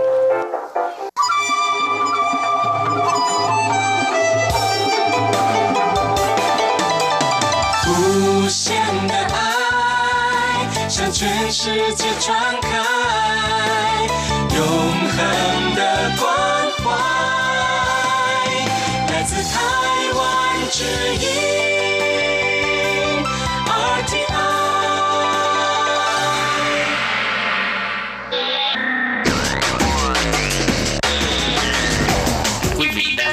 无限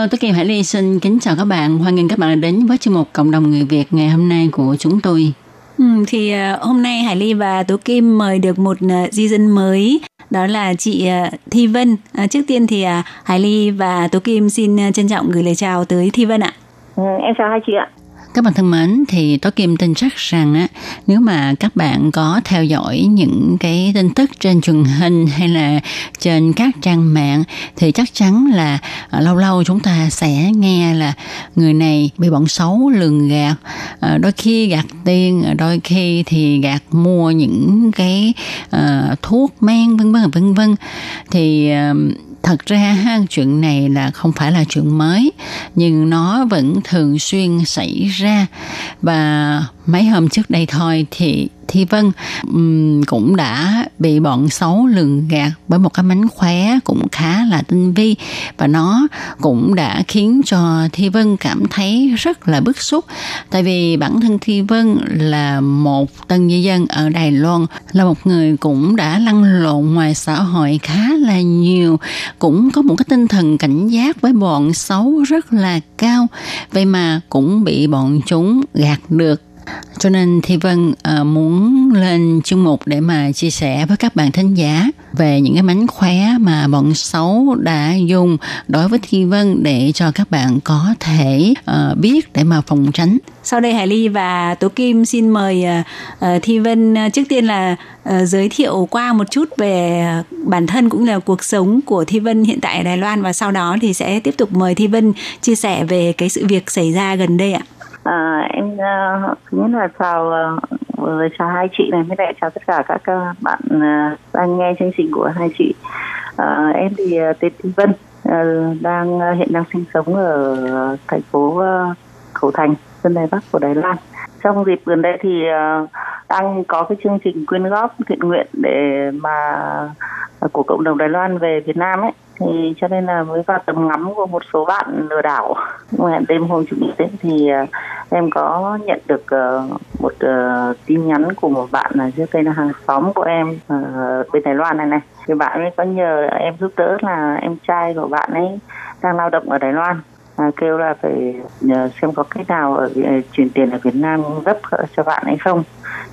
Hello, tôi Kim Hải Ly xin kính chào các bạn. Hoan nghênh các bạn đã đến với chương mục Cộng đồng người Việt ngày hôm nay của chúng tôi. Ừ, thì uh, hôm nay Hải Ly và Tố Kim mời được một uh, di dân mới đó là chị uh, Thi Vân. Trước tiên thì Hải Ly và Tố Kim xin trân trọng gửi lời chào tới Thi Vân ạ. Ừ, em chào hai chị ạ. Các bạn thân mến, thì tôi Kim tin chắc rằng á, nếu mà các bạn có theo dõi những cái tin tức trên truyền hình hay là trên các trang mạng thì chắc chắn là à, lâu lâu chúng ta sẽ nghe là người này bị bọn xấu lường gạt, à, đôi khi gạt tiền, à, đôi khi thì gạt mua những cái à, thuốc men vân vân vân vân. Thì à, thật ra ha, chuyện này là không phải là chuyện mới nhưng nó vẫn thường xuyên xảy ra. Và mấy hôm trước đây thôi thì Thi Vân um, cũng đã bị bọn xấu lường gạt bởi một cái mánh khóe cũng khá là tinh vi. Và nó cũng đã khiến cho Thi Vân cảm thấy rất là bức xúc. Tại vì bản thân Thi Vân là một tân di dân ở Đài Loan là một người cũng đã lăn lộn ngoài xã hội khá là nhiều cũng có một cái tinh thần cảnh giác với bọn xấu rất là cao. Vậy mà cũng bị bọn chúng gạt được cho nên Thi Vân uh, muốn lên chương mục để mà chia sẻ với các bạn thính giả về những cái mánh khóe mà bọn xấu đã dùng đối với Thi Vân để cho các bạn có thể uh, biết để mà phòng tránh. Sau đây Hải Ly và Tố Kim xin mời uh, Thi Vân uh, trước tiên là uh, giới thiệu qua một chút về bản thân cũng là cuộc sống của Thi Vân hiện tại ở Đài Loan và sau đó thì sẽ tiếp tục mời Thi Vân chia sẻ về cái sự việc xảy ra gần đây ạ. À, em uh, thứ nhất là chào uh, chào hai chị này, với lại chào tất cả các uh, bạn uh, đang nghe chương trình của hai chị. Uh, em thì uh, tên Thi Vân, uh, đang uh, hiện đang sinh sống ở uh, thành phố uh, Khẩu Thành, dân Đài Bắc của Đài Loan. Trong dịp gần đây thì uh, đang có cái chương trình quyên góp thiện nguyện để mà uh, của cộng đồng Đài Loan về Việt Nam ấy thì cho nên là mới vào tầm ngắm của một số bạn lừa đảo. Mà đêm hôm chủ nhật ấy, thì uh, em có nhận được uh, một uh, tin nhắn của một bạn là trước đây là hàng xóm của em uh, bên Đài Loan này này. Thì bạn ấy có nhờ em giúp đỡ là em trai của bạn ấy đang lao động ở Đài Loan à, kêu là phải nhờ xem có cách nào ở chuyển tiền ở Việt Nam gấp cho bạn ấy không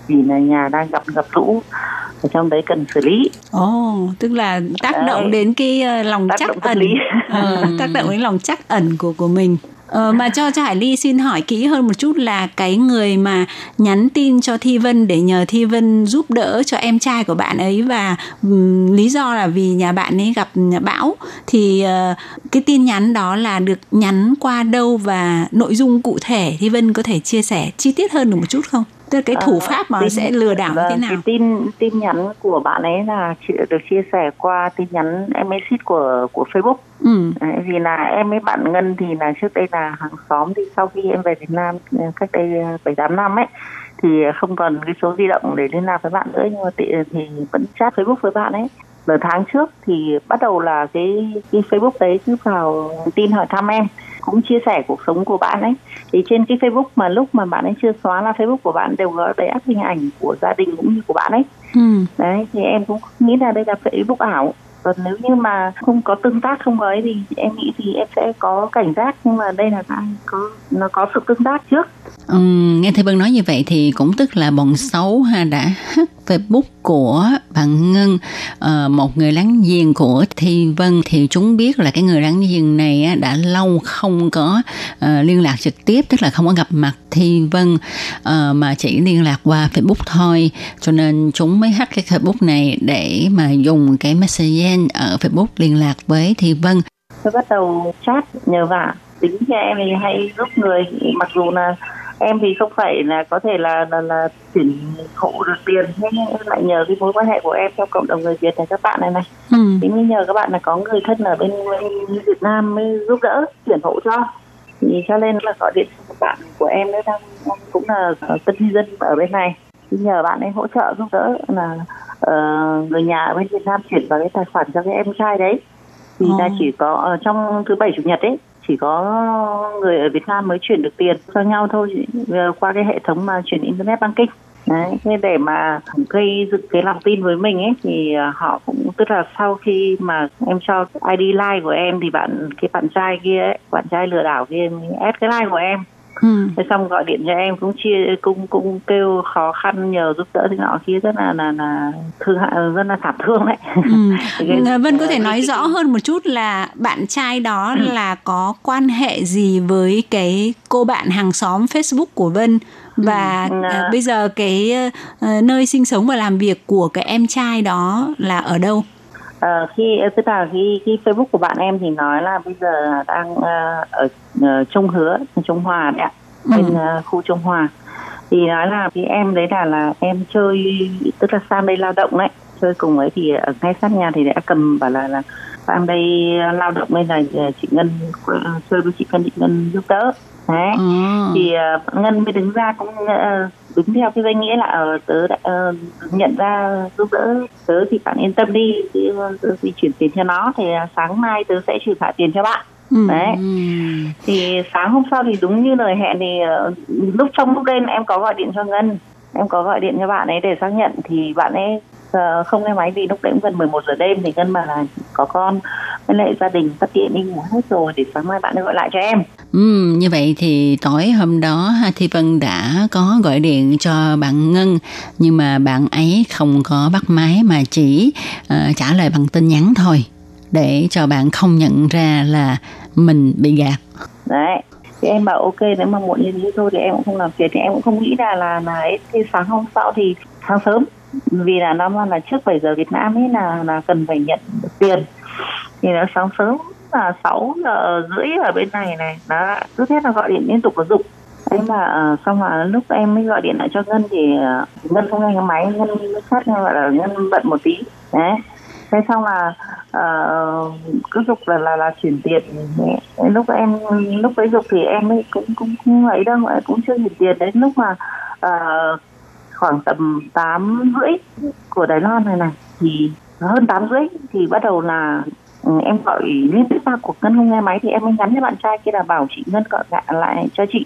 vì là nhà đang gặp ngập lũ ở trong đấy cần xử lý. Ồ, oh, tức là tác đấy. động đến cái uh, lòng tác chắc động ẩn, ờ, tác động đến lòng chắc ẩn của của mình. Ờ, mà cho cho Hải Ly xin hỏi kỹ hơn một chút là cái người mà nhắn tin cho Thi Vân để nhờ Thi Vân giúp đỡ cho em trai của bạn ấy và um, lý do là vì nhà bạn ấy gặp bão thì uh, cái tin nhắn đó là được nhắn qua đâu và nội dung cụ thể Thi Vân có thể chia sẻ chi tiết hơn được một chút không? Tức là cái thủ pháp mà tin, sẽ lừa đảo vâng, như thế nào cái tin tin nhắn của bạn ấy là được chia sẻ qua tin nhắn message của của Facebook. Ừ. Đấy, vì là em với bạn Ngân thì là trước đây là hàng xóm thì sau khi em về Việt Nam cách đây bảy tám năm ấy thì không còn cái số di động để liên lạc với bạn nữa nhưng mà thì, thì vẫn chat Facebook với bạn ấy. Nửa tháng trước thì bắt đầu là cái cái Facebook đấy cứ vào tin hỏi thăm em cũng chia sẻ cuộc sống của bạn ấy. Thì trên cái Facebook mà lúc mà bạn ấy chưa xóa là Facebook của bạn đều có đầy ắp hình ảnh của gia đình cũng như của bạn ấy. Ừ. đấy thì em cũng nghĩ là đây là Facebook ảo. Còn nếu như mà không có tương tác không có ấy thì em nghĩ thì em sẽ có cảnh giác. Nhưng mà đây là có nó có sự tương tác trước Ừ, nghe thầy Vân nói như vậy thì cũng tức là bọn xấu ha đã hack Facebook của bạn Ngân. Ờ, một người láng giềng của Thi Vân. Thì chúng biết là cái người láng giềng này đã lâu không có ờ, liên lạc trực tiếp tức là không có gặp mặt Thi Vân ờ, mà chỉ liên lạc qua Facebook thôi. Cho nên chúng mới hack cái Facebook này để mà dùng cái Messenger ở Facebook liên lạc với Thi Vân. Tôi bắt đầu chat nhờ vả tính cho em thì hay giúp người. Mặc dù là em thì không phải là có thể là là, là chuyển hộ được tiền nhưng lại nhờ cái mối quan hệ của em trong cộng đồng người Việt này các bạn này này. Ừ. thì mới nhờ các bạn là có người thân ở bên, bên Việt Nam mới giúp đỡ chuyển hộ cho. Thì cho nên là gọi điện cho bạn của em đấy đang cũng là tân di dân ở bên này. Thì nhờ bạn ấy hỗ trợ giúp đỡ là uh, người nhà ở bên Việt Nam chuyển vào cái tài khoản cho cái em trai đấy. Thì Ồ. là chỉ có uh, trong thứ bảy chủ nhật ấy chỉ có người ở Việt Nam mới chuyển được tiền cho nhau thôi ờ, qua cái hệ thống mà chuyển internet banking. Đấy thế để mà gây dựng cái lòng tin với mình ấy thì ờ, họ cũng tức là sau khi mà em cho ID like của em thì bạn cái bạn trai kia ấy, bạn trai lừa đảo kia add cái like của em. Ừ. thế xong gọi điện cho em cũng chia cũng cũng kêu khó khăn nhờ giúp đỡ thế nọ kia rất là là là thương hại rất là thảm thương đấy Ừ. Cái- Vân có thể nói rõ hơn một chút là bạn trai đó Ừ. là có quan hệ gì với cái cô bạn hàng xóm Facebook của Vân và Ừ. à, bây giờ cái ờ, nơi sinh sống và làm việc của cái em trai đó là ở đâu? Ờ, khi tức là khi khi Facebook của bạn em thì nói là bây giờ đang ờ, ở ờ, Trung Hứa, Trung Hòa đấy ạ, bên Ừ. ờ, khu Trung Hòa. Thì nói là cái em đấy là là em chơi tức là sang đây lao động đấy, chơi cùng ấy thì ở ngay sát nhà thì đã cầm bảo là là sang đây lao động nên là ờ, chị Ngân ờ, chơi với chị Ngân chị Ngân giúp đỡ. Đấy Ờ. thì uh, ngân mới đứng ra cũng uh, đứng theo cái danh nghĩa là uh, tớ đã uh, nhận ra giúp đỡ tớ thì bạn yên tâm đi tớ thì chuyển tiền cho nó thì sáng mai tớ sẽ chuyển trả tiền cho bạn Ừ. đấy. thì sáng hôm sau thì đúng như lời hẹn thì uh, lúc trong lúc đêm em có gọi điện cho ngân em có gọi điện cho bạn ấy để xác nhận thì bạn ấy không nghe máy vì lúc đấy cũng gần 11 giờ đêm thì ngân bảo là có con với lại gia đình tắt điện đi ngủ hết rồi để sáng mai bạn ấy gọi lại cho em Ừ, như vậy thì tối hôm đó Thi Vân đã có gọi điện cho bạn Ngân nhưng mà bạn ấy không có bắt máy mà chỉ ờ, trả lời bằng tin nhắn thôi để cho bạn không nhận ra là mình bị gạt. đấy thì em bảo ok nếu mà muộn như thế thôi thì em cũng không làm phiền thì em cũng không nghĩ là là là ấy thì sáng hôm sau thì sáng sớm vì là nó là trước 7 giờ Việt Nam ấy là là cần phải nhận tiền. Thì nó sáng sớm là 6 giờ rưỡi ở bên này này. Nó cứ thế là gọi điện liên tục và dục. Thế mà ờ, xong là lúc em mới gọi điện lại cho ngân thì ờ, ngân không nghe cái máy ngân mới sát gọi là ngân bận một tí. Đấy. Thế xong là uh, cứ dục là là là chuyển tiền. Lúc em lúc ấy dục thì em ấy cũng cũng cũng ấy đâu cũng chưa chuyển tiền. Đến lúc mà uh, khoảng tầm tám rưỡi của Đài Loan này này thì hơn tám rưỡi thì bắt đầu là ừ, em gọi liên tiếp ba cuộc ngân không nghe máy thì em mới nhắn với bạn trai kia là bảo chị ngân gọi lại lại cho chị.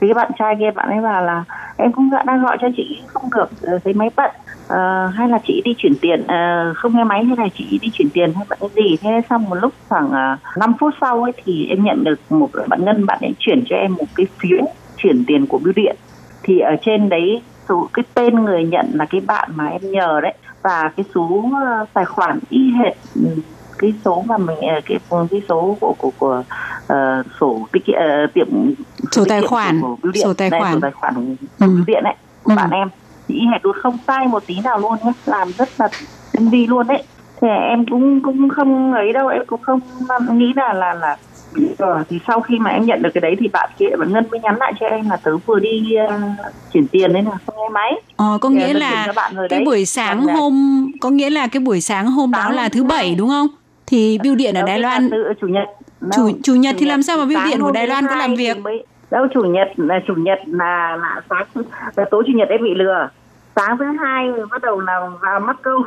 Thì cái bạn trai kia bạn ấy bảo là em cũng đã dạ, đang gọi cho chị không được ờ, thấy máy bận à, hay là chị đi chuyển tiền à, không nghe máy hay là chị đi chuyển tiền hay bạn cái gì? Thế xong một lúc khoảng uh, 5 phút sau ấy thì em nhận được một bạn ngân bạn ấy chuyển cho em một cái phiếu chuyển tiền của bưu điện. Thì ở trên đấy số cái tên người nhận là cái bạn mà em nhờ đấy và cái số ờ, tài khoản y hệt ừ, cái số mà mình ờ, cái cái số của của của ờ, sổ tiết ờ, tiệm Sổ tài khoản, của bưu điện. sổ tài khoản. sổ tài khoản của Ừ. bưu điện đấy của Ừ. bạn em thì y hệt luôn không sai một tí nào luôn nhé làm rất là tinh vi luôn đấy thì em cũng cũng không ấy đâu em cũng không nghĩ là là là Ờ, thì sau khi mà em nhận được cái đấy thì bạn kia bạn ngân mới nhắn lại cho em là tớ vừa đi ờ, chuyển tiền đấy là không nghe máy Ờ, có Thì nghĩa là bạn rồi cái đấy. buổi sáng dạ. hôm có nghĩa là cái buổi sáng hôm đó Sáng là thứ bảy đúng không? Thì bưu điện ở Đài Loan chủ nhật Chủ- Đâu, chủ nhật thì làm sao mà bưu điện của Đài Loan có làm việc? mới- đâu chủ nhật là chủ nhật là là sáng là tối chủ nhật em bị lừa sáng thứ hai bắt đầu là vào mắc câu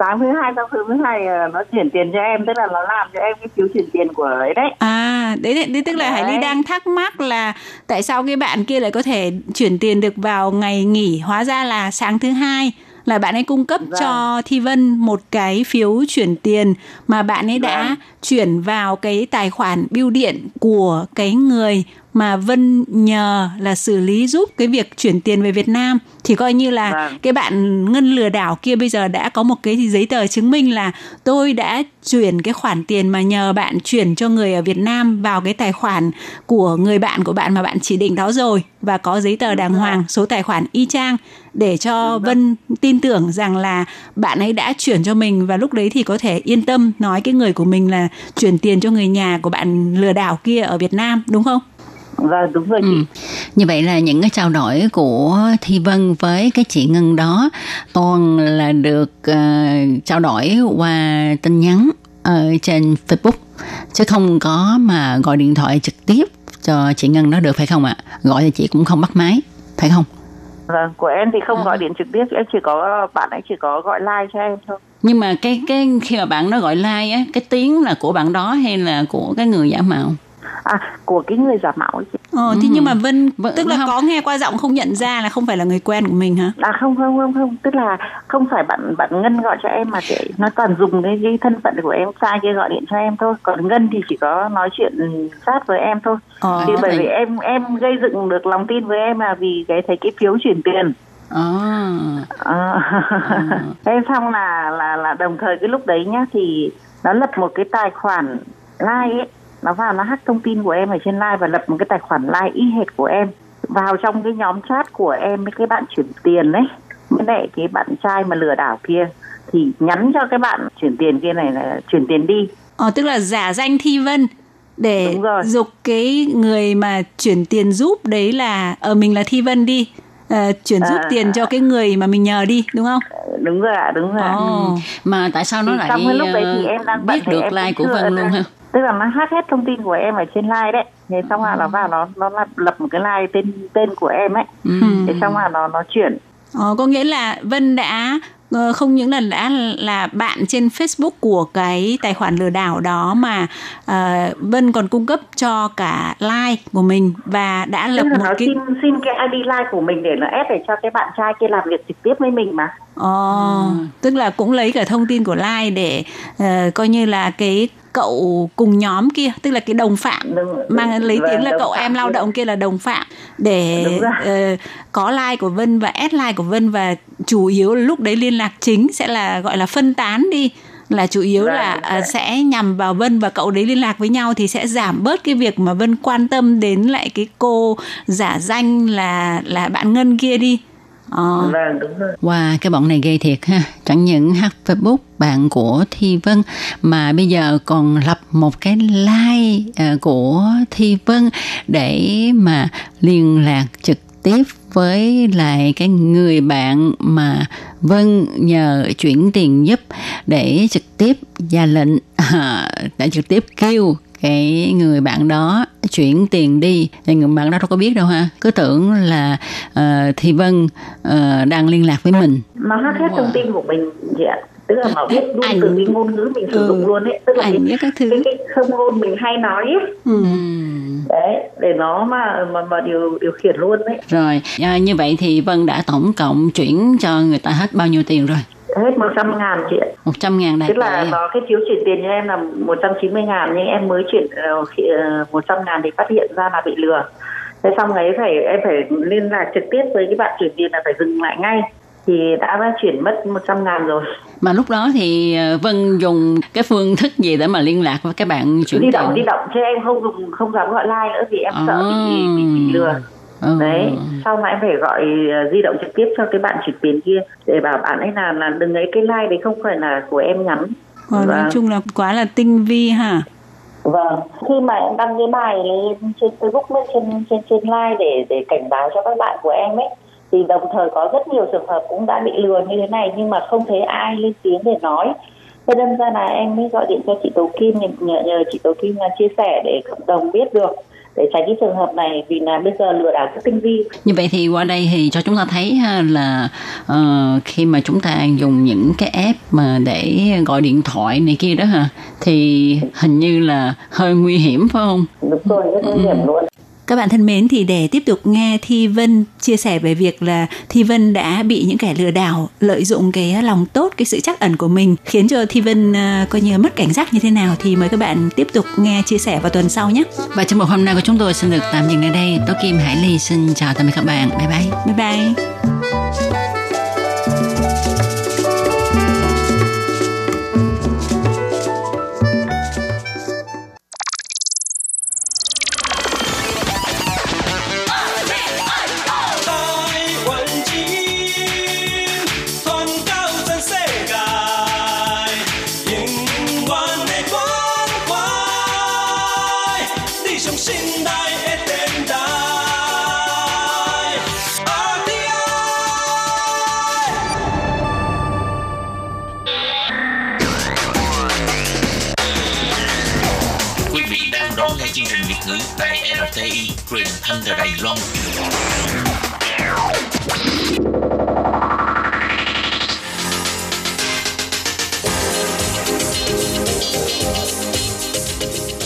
sáng thứ hai sau thứ hai ờ, nó chuyển tiền cho em tức là nó làm cho em cái phiếu chuyển tiền của ấy đấy À, đấy, đấy, đấy tức là Hải Ly Đấy. đang thắc mắc là tại sao cái bạn kia lại có thể chuyển tiền được vào ngày nghỉ hóa ra là sáng thứ hai là bạn ấy cung cấp Vâng. cho Thi Vân một cái phiếu chuyển tiền mà bạn ấy đã Vâng. chuyển vào cái tài khoản bưu điện của cái người mà Vân nhờ là xử lý giúp cái việc chuyển tiền về Việt Nam thì coi như là Vâng. cái bạn ngân lừa đảo kia bây giờ đã có một cái giấy tờ chứng minh là tôi đã chuyển cái khoản tiền mà nhờ bạn chuyển cho người ở Việt Nam vào cái tài khoản của người bạn của bạn mà bạn chỉ định đó rồi và có giấy tờ đàng hoàng số tài khoản y chang để cho Vân tin tưởng rằng là bạn ấy đã chuyển cho mình và lúc đấy thì có thể yên tâm nói cái người của mình là chuyển tiền cho người nhà của bạn lừa đảo kia ở Việt Nam đúng không? Vâng, đúng rồi chị. Ừ. Như vậy là những cái trao đổi của Thi Vân với cái chị Ngân đó toàn là được ờ, trao đổi qua tin nhắn ở trên Facebook chứ không có mà gọi điện thoại trực tiếp cho chị Ngân đó được phải không ạ? Gọi thì chị cũng không bắt máy phải không? Vâng, của em thì không À. gọi điện trực tiếp, em chỉ có bạn ấy chỉ có gọi like cho em thôi. Nhưng mà cái cái khi mà bạn nó gọi like á, cái tiếng là của bạn đó hay là của cái người giả mạo? À, của cái người giả mạo ấy chị. Ờ, thì nhưng mà Vân Vâng, tức là không. có nghe qua giọng không nhận ra là không phải là người quen của mình hả? À không không không không, tức là không phải bạn bạn Ngân gọi cho em mà để nó toàn dùng cái, cái thân phận của em trai kia gọi điện cho em thôi. Còn Ngân thì chỉ có nói chuyện sát với em thôi. Ờ, thì bởi vì em em gây dựng được lòng tin với em là vì cái thấy cái phiếu chuyển tiền. À. Ờ. Thế xong là là là đồng thời cái lúc đấy nhá thì nó lập một cái tài khoản like ấy nó vào nó hack thông tin của em ở trên like và lập một cái tài khoản like y hệt của em vào trong cái nhóm chat của em với cái bạn chuyển tiền đấy với lại cái bạn trai mà lừa đảo kia thì nhắn cho cái bạn chuyển tiền kia này là chuyển tiền đi Ờ, tức là giả danh Thi Vân để dục cái người mà chuyển tiền giúp đấy là ở mình là Thi Vân đi ờ, chuyển giúp À. tiền cho cái người mà mình nhờ đi đúng không? đúng rồi ạ đúng rồi. Ồ. Mà tại sao nó Thì lại cái lúc đấy thì ờ, em đang biết được like của Vân luôn ha? Tức là nó hack hết thông tin của em ở trên like đấy. Thế xong là nó vào nó nó lập- lập một cái like tên tên của em ấy. Ừ. thế xong là nó nó chuyển. Ờ, có nghĩa là Vân đã ờ, không những là đã là bạn trên Facebook của cái tài khoản lừa đảo đó mà ờ, Vân còn cung cấp cho cả like của mình và đã lập một nó cái xin xin cái ID like của mình để nó ép để cho cái bạn trai kia làm việc trực tiếp với mình mà. Ờ, tức là cũng lấy cả thông tin của Lai để ờ, coi như là cái cậu cùng nhóm kia tức là cái đồng phạm Đúng- mang lấy vâng, tiếng là đồng cậu em lao động kia là đồng phạm để ờ, có like của Vân và add like của Vân và chủ yếu là lúc đấy liên lạc chính sẽ là gọi là phân tán đi là chủ yếu Vâng, là đúng ờ, rồi. sẽ nhằm vào Vân và cậu đấy liên lạc với nhau thì sẽ giảm bớt cái việc mà Vân quan tâm đến lại cái cô giả danh là là bạn Ngân kia đi. Ờ. vâng đúng rồi Wow, cái bọn này ghê thiệt ha. Chẳng những hack Facebook bạn của Thi Vân mà bây giờ còn lập một cái like ờ, của Thi Vân để mà liên lạc trực tiếp với lại cái người bạn mà Vân nhờ chuyển tiền giúp để trực tiếp ra lệnh à, để trực tiếp kêu cái người bạn đó chuyển tiền đi. Thì người bạn đó đâu có biết đâu ha. Cứ tưởng là uh, thì vân ờ, đang liên lạc với mình. Nó hack hết thông tin của mình chị ạ. Tức là nó biết luôn Ảnh- từ cái ngôn ngữ mình sử Ừ. dụng luôn ấy. Tức là Ảnh cái, các thứ. cái, cái không ngôn mình hay nói ấy. Ừ. đấy để nó mà mà, mà điều điều khiển luôn đấy rồi à, như vậy thì vân đã tổng cộng chuyển cho người ta hết bao nhiêu tiền rồi hết 100 ngàn chị ạ. 100 ngàn đại tức là à? nó cái phiếu chuyển tiền cho em là 190 ngàn nhưng em mới chuyển ờ, khi, ờ, 100 ngàn thì phát hiện ra là bị lừa. Thế xong ấy phải em phải liên lạc trực tiếp với cái bạn chuyển tiền là phải dừng lại ngay. Thì đã, đã chuyển mất 100 ngàn rồi. Mà lúc đó thì ờ, vân dùng cái phương thức gì để mà liên lạc với các bạn chuyển tiền động di động. Chứ em không dùng không dám gọi like nữa vì em sợ bị, À. bị, bị lừa Ừ. đấy sau mà em phải gọi ờ, di động trực tiếp cho cái bạn chuyển tiền kia để bảo bạn ấy là là đừng ấy cái like đấy không phải là của em nhắn Ờ, nói Vâng. chung là quá là tinh vi ha. Vâng, khi mà em đăng cái bài lên trên Facebook với trên trên trên like để để cảnh báo cho các bạn của em ấy thì đồng thời có rất nhiều trường hợp cũng đã bị lừa như thế này nhưng mà không thấy ai lên tiếng để nói. Thế đâm ra là em mới gọi điện cho chị Tố Kim nhờ, nhờ, nhờ chị Tố Kim là chia sẻ để cộng đồng biết được để tránh cái trường hợp này vì là bây giờ lừa đảo rất tinh vi. Như vậy thì qua đây thì cho chúng ta thấy ha, là ờ, khi mà chúng ta dùng những cái app mà để gọi điện thoại này kia đó hả thì hình như là hơi nguy hiểm phải không? đúng rồi rất nguy hiểm luôn Các bạn thân mến thì để tiếp tục nghe Thi Vân chia sẻ về việc là Thi Vân đã bị những kẻ lừa đảo lợi dụng cái lòng tốt, cái sự chắc ẩn của mình khiến cho Thi Vân uh, coi như mất cảnh giác như thế nào thì mời các bạn tiếp tục nghe chia sẻ vào tuần sau nhé. Và trong một hôm nay của chúng tôi xin được tạm dừng ở đây. Tố Kim Hải Ly xin chào tạm biệt các bạn. Bye bye. Bye bye.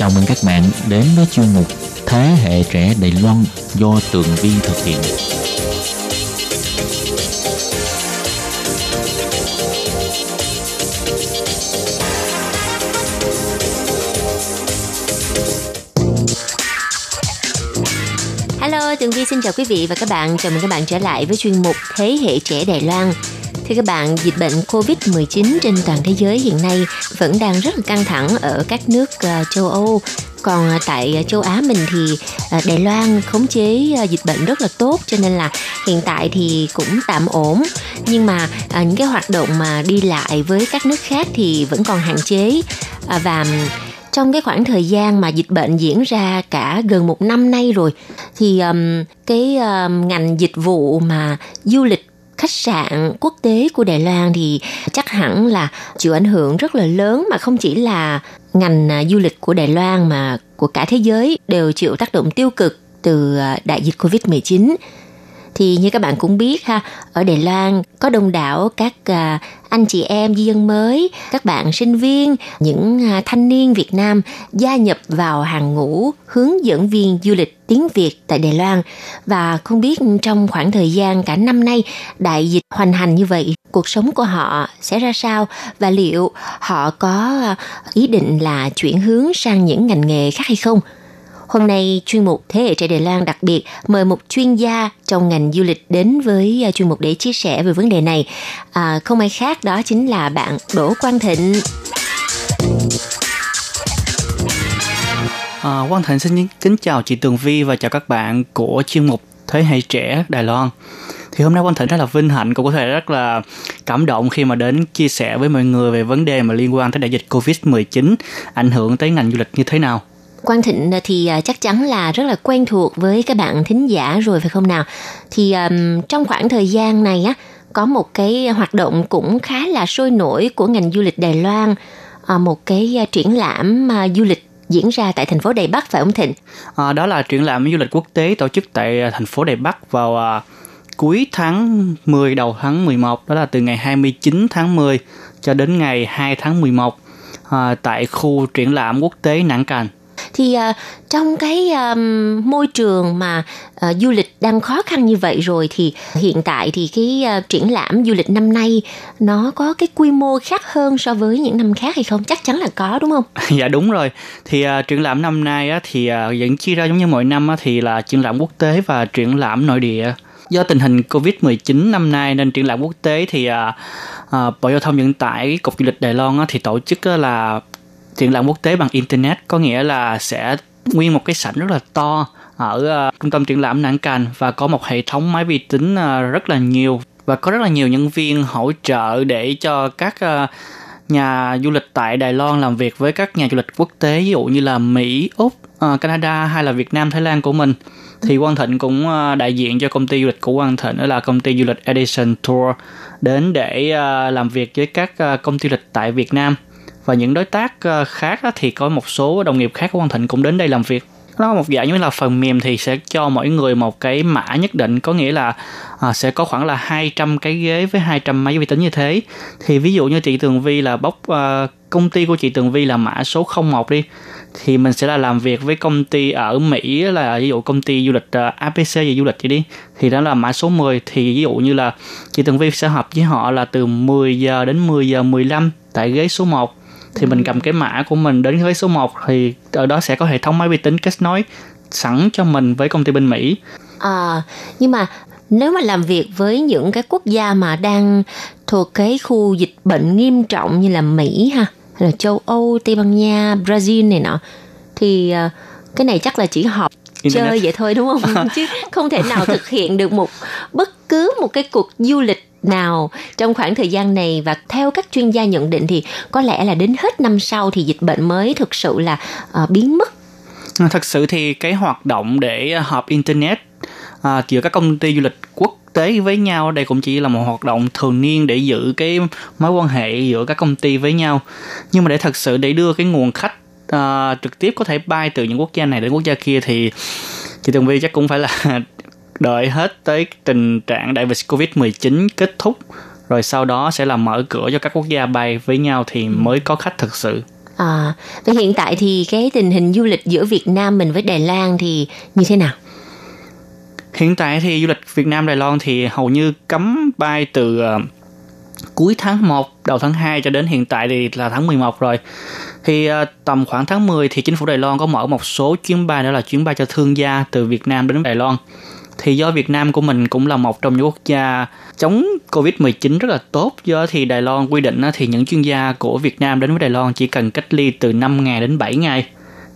Chào mừng các bạn đến với chuyên mục Thế hệ trẻ Đài Loan do Tường Vi thực hiện. Hello, Tường Vi xin chào quý vị và các bạn. Chào mừng các bạn trở lại với chuyên mục Thế hệ trẻ Đài Loan. Thưa các bạn, dịch bệnh COVID-19 trên toàn thế giới hiện nay vẫn đang rất là căng thẳng ở các nước ờ, châu Âu. Còn ờ, tại ờ, châu Á mình thì Đài Loan khống chế dịch bệnh rất là tốt cho nên là hiện tại thì cũng tạm ổn. Nhưng mà những cái hoạt động mà đi lại với các nước khác thì vẫn còn hạn chế à, và trong cái khoảng thời gian mà dịch bệnh diễn ra cả gần một năm nay rồi thì um, cái um, ngành dịch vụ mà du lịch khách sạn quốc tế của Đài Loan thì chắc hẳn là chịu ảnh hưởng rất là lớn mà không chỉ là ngành à, du lịch của Đài Loan mà của cả thế giới đều chịu tác động tiêu cực từ à, đại dịch Covid-19 thì như các bạn cũng biết ha ở Đài Loan có đông đảo các à, anh chị em di dân mới các bạn sinh viên những à, thanh niên Việt Nam gia nhập vào hàng ngũ hướng dẫn viên du lịch tiếng Việt tại Đài Loan. Và không biết trong khoảng thời gian cả năm nay đại dịch hoành hành như vậy cuộc sống của họ sẽ ra sao? Và liệu họ có à, ý định là chuyển hướng sang những ngành nghề khác hay không? Hôm nay, chuyên mục Thế hệ trẻ Đài Loan đặc biệt mời một chuyên gia trong ngành du lịch đến với à, chuyên mục để chia sẻ về vấn đề này. À, không ai khác đó chính là bạn Đỗ Quang Thịnh. À, Quang Thịnh xin kính chào chị Tường Vi và chào các bạn của chuyên mục Thế hệ trẻ Đài Loan. Thì hôm nay Quang Thịnh rất là vinh hạnh cũng có thể rất là cảm động khi mà đến chia sẻ với mọi người về vấn đề mà liên quan tới đại dịch Covid-19 ảnh hưởng tới ngành du lịch như thế nào. Quang Thịnh thì à, chắc chắn là rất là quen thuộc với các bạn thính giả rồi phải không nào? Thì um, trong khoảng thời gian này á có một cái hoạt động cũng khá là sôi nổi của ngành du lịch Đài Loan, à, một cái à, triển lãm du lịch diễn ra tại thành phố Đài Bắc phải không Thịnh? À, đó là triển lãm du lịch quốc tế tổ chức tại thành phố Đài Bắc vào à, cuối tháng 10 đầu tháng 11 đó là từ ngày 29 tháng 10 cho đến ngày 2 tháng 11 à, tại khu triển lãm quốc tế Nẵng Cành thì uh, trong cái um, môi trường mà uh, du lịch đang khó khăn như vậy rồi thì hiện tại thì cái uh, triển lãm du lịch năm nay nó có cái quy mô khác hơn so với những năm khác hay không? Chắc chắn là có đúng không? Dạ đúng rồi. Thì uh, triển lãm năm nay á, thì uh, vẫn chia ra giống như mọi năm á, thì là triển lãm quốc tế và triển lãm nội địa. Do tình hình covid 19 năm nay nên triển lãm quốc tế thì uh, uh, bộ giao thông vận tải cục du lịch đài loan á, thì tổ chức á, là triển lãm quốc tế bằng internet có nghĩa là sẽ nguyên một cái sảnh rất là to ở uh, trung tâm triển lãm Nẵng Càn và có một hệ thống máy vi tính uh, rất là nhiều và có rất là nhiều nhân viên hỗ trợ để cho các uh, nhà du lịch tại Đài Loan làm việc với các nhà du lịch quốc tế ví dụ như là Mỹ, Úc, uh, Canada hay là Việt Nam, Thái Lan của mình. Thì Quang Thịnh cũng uh, đại diện cho công ty du lịch của Quang Thịnh đó là công ty du lịch Edison Tour đến để uh, làm việc với các uh, công ty du lịch tại Việt Nam và những đối tác ờ, khác thì có một số đồng nghiệp khác của Quang Thịnh cũng đến đây làm việc. Nó một dạng như là phần mềm thì sẽ cho mỗi người một cái mã nhất định có nghĩa là à, sẽ có khoảng là 200 cái ghế với 200 máy vi tính như thế. Thì ví dụ như chị Tường Vi là bốc à, ờ, công ty của chị Tường Vi là mã số 01 đi thì mình sẽ là làm việc với công ty ở Mỹ là ví dụ công ty du lịch uh, APC về du lịch vậy đi. Thì đó là mã số 10 thì ví dụ như là chị Tường Vi sẽ hợp với họ là từ 10 giờ đến 10 giờ 15 tại ghế số 1 thì mình cầm cái mã của mình đến ghế số 1 thì ở đó sẽ có hệ thống máy vi tính kết nối sẵn cho mình với công ty bên Mỹ. À, nhưng mà nếu mà làm việc với những cái quốc gia mà đang thuộc cái khu dịch bệnh nghiêm trọng như là Mỹ ha, hay là châu Âu, Tây Ban Nha, Brazil này nọ thì uh, cái này chắc là chỉ họp Internet. chơi vậy thôi đúng không? Chứ không thể nào thực hiện được một bất cứ một cái cuộc du lịch nào trong khoảng thời gian này? Và theo các chuyên gia nhận định thì có lẽ là đến hết năm sau thì dịch bệnh mới thực sự là uh, biến mất. À, thật sự thì cái hoạt động để họp internet à, giữa các công ty du lịch quốc tế với nhau đây cũng chỉ là một hoạt động thường niên để giữ cái mối quan hệ giữa các công ty với nhau. Nhưng mà để thật sự để đưa cái nguồn khách à, trực tiếp có thể bay từ những quốc gia này đến quốc gia kia thì chị Tường Vi chắc cũng phải là đợi hết tới tình trạng đại dịch Covid-19 kết thúc rồi sau đó sẽ là mở cửa cho các quốc gia bay với nhau thì mới có khách thực sự. À, vậy hiện tại thì cái tình hình du lịch giữa Việt Nam mình với Đài Loan thì như thế nào? Hiện tại thì du lịch Việt Nam Đài Loan thì hầu như cấm bay từ uh, cuối tháng 1, đầu tháng 2 cho đến hiện tại thì là tháng 11 rồi. Thì uh, tầm khoảng tháng 10 thì chính phủ Đài Loan có mở một số chuyến bay đó là chuyến bay cho thương gia từ Việt Nam đến Đài Loan. Thì do Việt Nam của mình cũng là một trong những quốc gia chống Covid-19 rất là tốt, do thì Đài Loan quy định thì những chuyên gia của Việt Nam đến với Đài Loan chỉ cần cách ly từ 5 ngày đến 7 ngày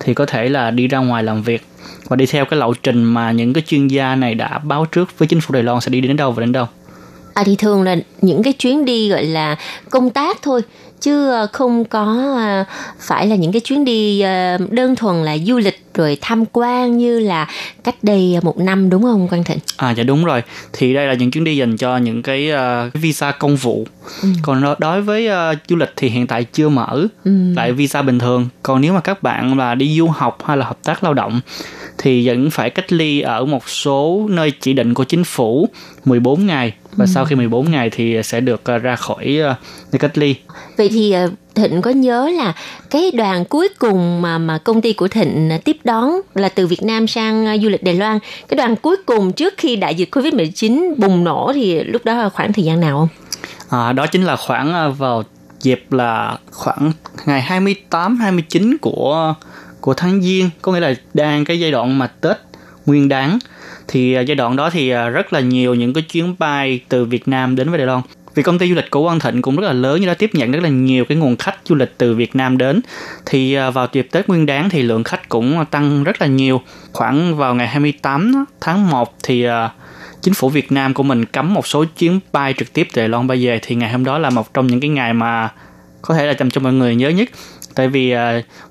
thì có thể là đi ra ngoài làm việc. Và đi theo cái lộ trình mà những cái chuyên gia này đã báo trước với chính phủ Đài Loan sẽ đi đến đâu và đến đâu. À thì thường là những cái chuyến đi gọi là công tác thôi chứ ờ, không có ờ, phải là những cái chuyến đi ờ, đơn thuần là du lịch rồi tham quan như là cách đây một năm đúng không Quang Thịnh? À dạ đúng rồi. Thì đây là những chuyến đi dành cho những cái uh, visa công vụ. Ừ. Còn đối với uh, du lịch thì hiện tại chưa mở ừ. lại visa bình thường. Còn nếu mà các bạn là đi du học hay là hợp tác lao động thì vẫn phải cách ly ở một số nơi chỉ định của chính phủ 14 ngày và ừ. sau khi 14 ngày thì sẽ được ra khỏi nơi cách ly. Vậy thì Thịnh có nhớ là cái đoàn cuối cùng mà mà công ty của Thịnh tiếp đón là từ Việt Nam sang du lịch Đài Loan. Cái đoàn cuối cùng trước khi đại dịch Covid-19 bùng nổ thì lúc đó là khoảng thời gian nào không? À, đó chính là khoảng vào dịp là khoảng ngày 28 29 của của tháng Giêng, có nghĩa là đang cái giai đoạn mà Tết Nguyên đáng thì à, giai đoạn đó thì à, rất là nhiều những cái chuyến bay từ Việt Nam đến với Đài Loan. Vì công ty du lịch của Quang Thịnh cũng rất là lớn như đã tiếp nhận rất là nhiều cái nguồn khách du lịch từ Việt Nam đến. Thì à, vào dịp Tết Nguyên Đán thì lượng khách cũng tăng rất là nhiều. Khoảng vào ngày 28 tháng 1 thì chính phủ Việt Nam của mình cấm một số chuyến bay trực tiếp từ Đài Loan bay về. Thì ngày hôm đó là một trong những cái ngày mà có thể là làm cho mọi người nhớ nhất tại vì uh,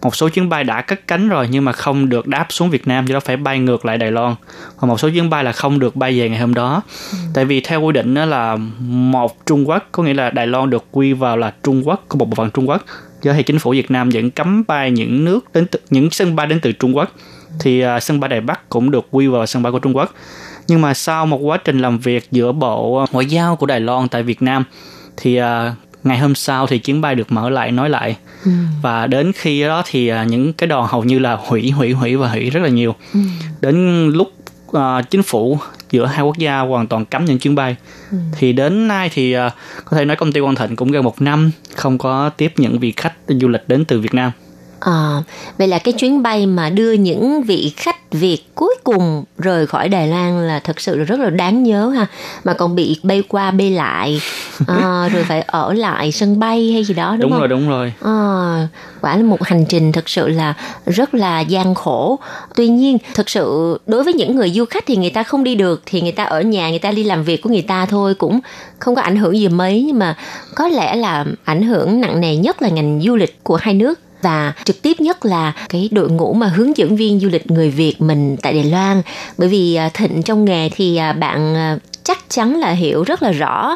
một số chuyến bay đã cất cánh rồi nhưng mà không được đáp xuống Việt Nam do đó phải bay ngược lại Đài Loan. Và một số chuyến bay là không được bay về ngày hôm đó. Ừ. tại vì theo quy định đó là một Trung Quốc có nghĩa là Đài Loan được quy vào là Trung Quốc có một bộ phận Trung Quốc. Do thì chính phủ Việt Nam vẫn cấm bay những nước đến từ, những sân bay đến từ Trung Quốc. Thì uh, sân bay Đài Bắc cũng được quy vào sân bay của Trung Quốc. Nhưng mà sau một quá trình làm việc giữa bộ ngoại giao của Đài Loan tại Việt Nam thì uh, ngày hôm sau thì chuyến bay được mở lại nói lại ừ. và đến khi đó thì à, những cái đoàn hầu như là hủy hủy hủy và hủy rất là nhiều ừ. đến lúc uh, chính phủ giữa hai quốc gia hoàn toàn cấm những chuyến bay ừ. thì đến nay thì uh, có thể nói công ty Quang Thịnh cũng gần một năm không có tiếp những vị khách du lịch đến từ Việt Nam À, vậy là cái chuyến bay mà đưa những vị khách Việt cuối cùng rời khỏi Đài Loan là thật sự là rất là đáng nhớ ha. Mà còn bị bay qua bay lại à, rồi phải ở lại sân bay hay gì đó đúng, đúng không? rồi đúng rồi. À, quả là một hành trình thật sự là rất là gian khổ. Tuy nhiên thật sự đối với những người du khách thì người ta không đi được thì người ta ở nhà người ta đi làm việc của người ta thôi cũng không có ảnh hưởng gì mấy. Nhưng mà có lẽ là ảnh hưởng nặng nề nhất là ngành du lịch của hai nước và trực tiếp nhất là cái đội ngũ mà hướng dẫn viên du lịch người Việt mình tại Đài Loan. Bởi vì à, thịnh trong nghề thì à, bạn à, chắc chắn là hiểu rất là rõ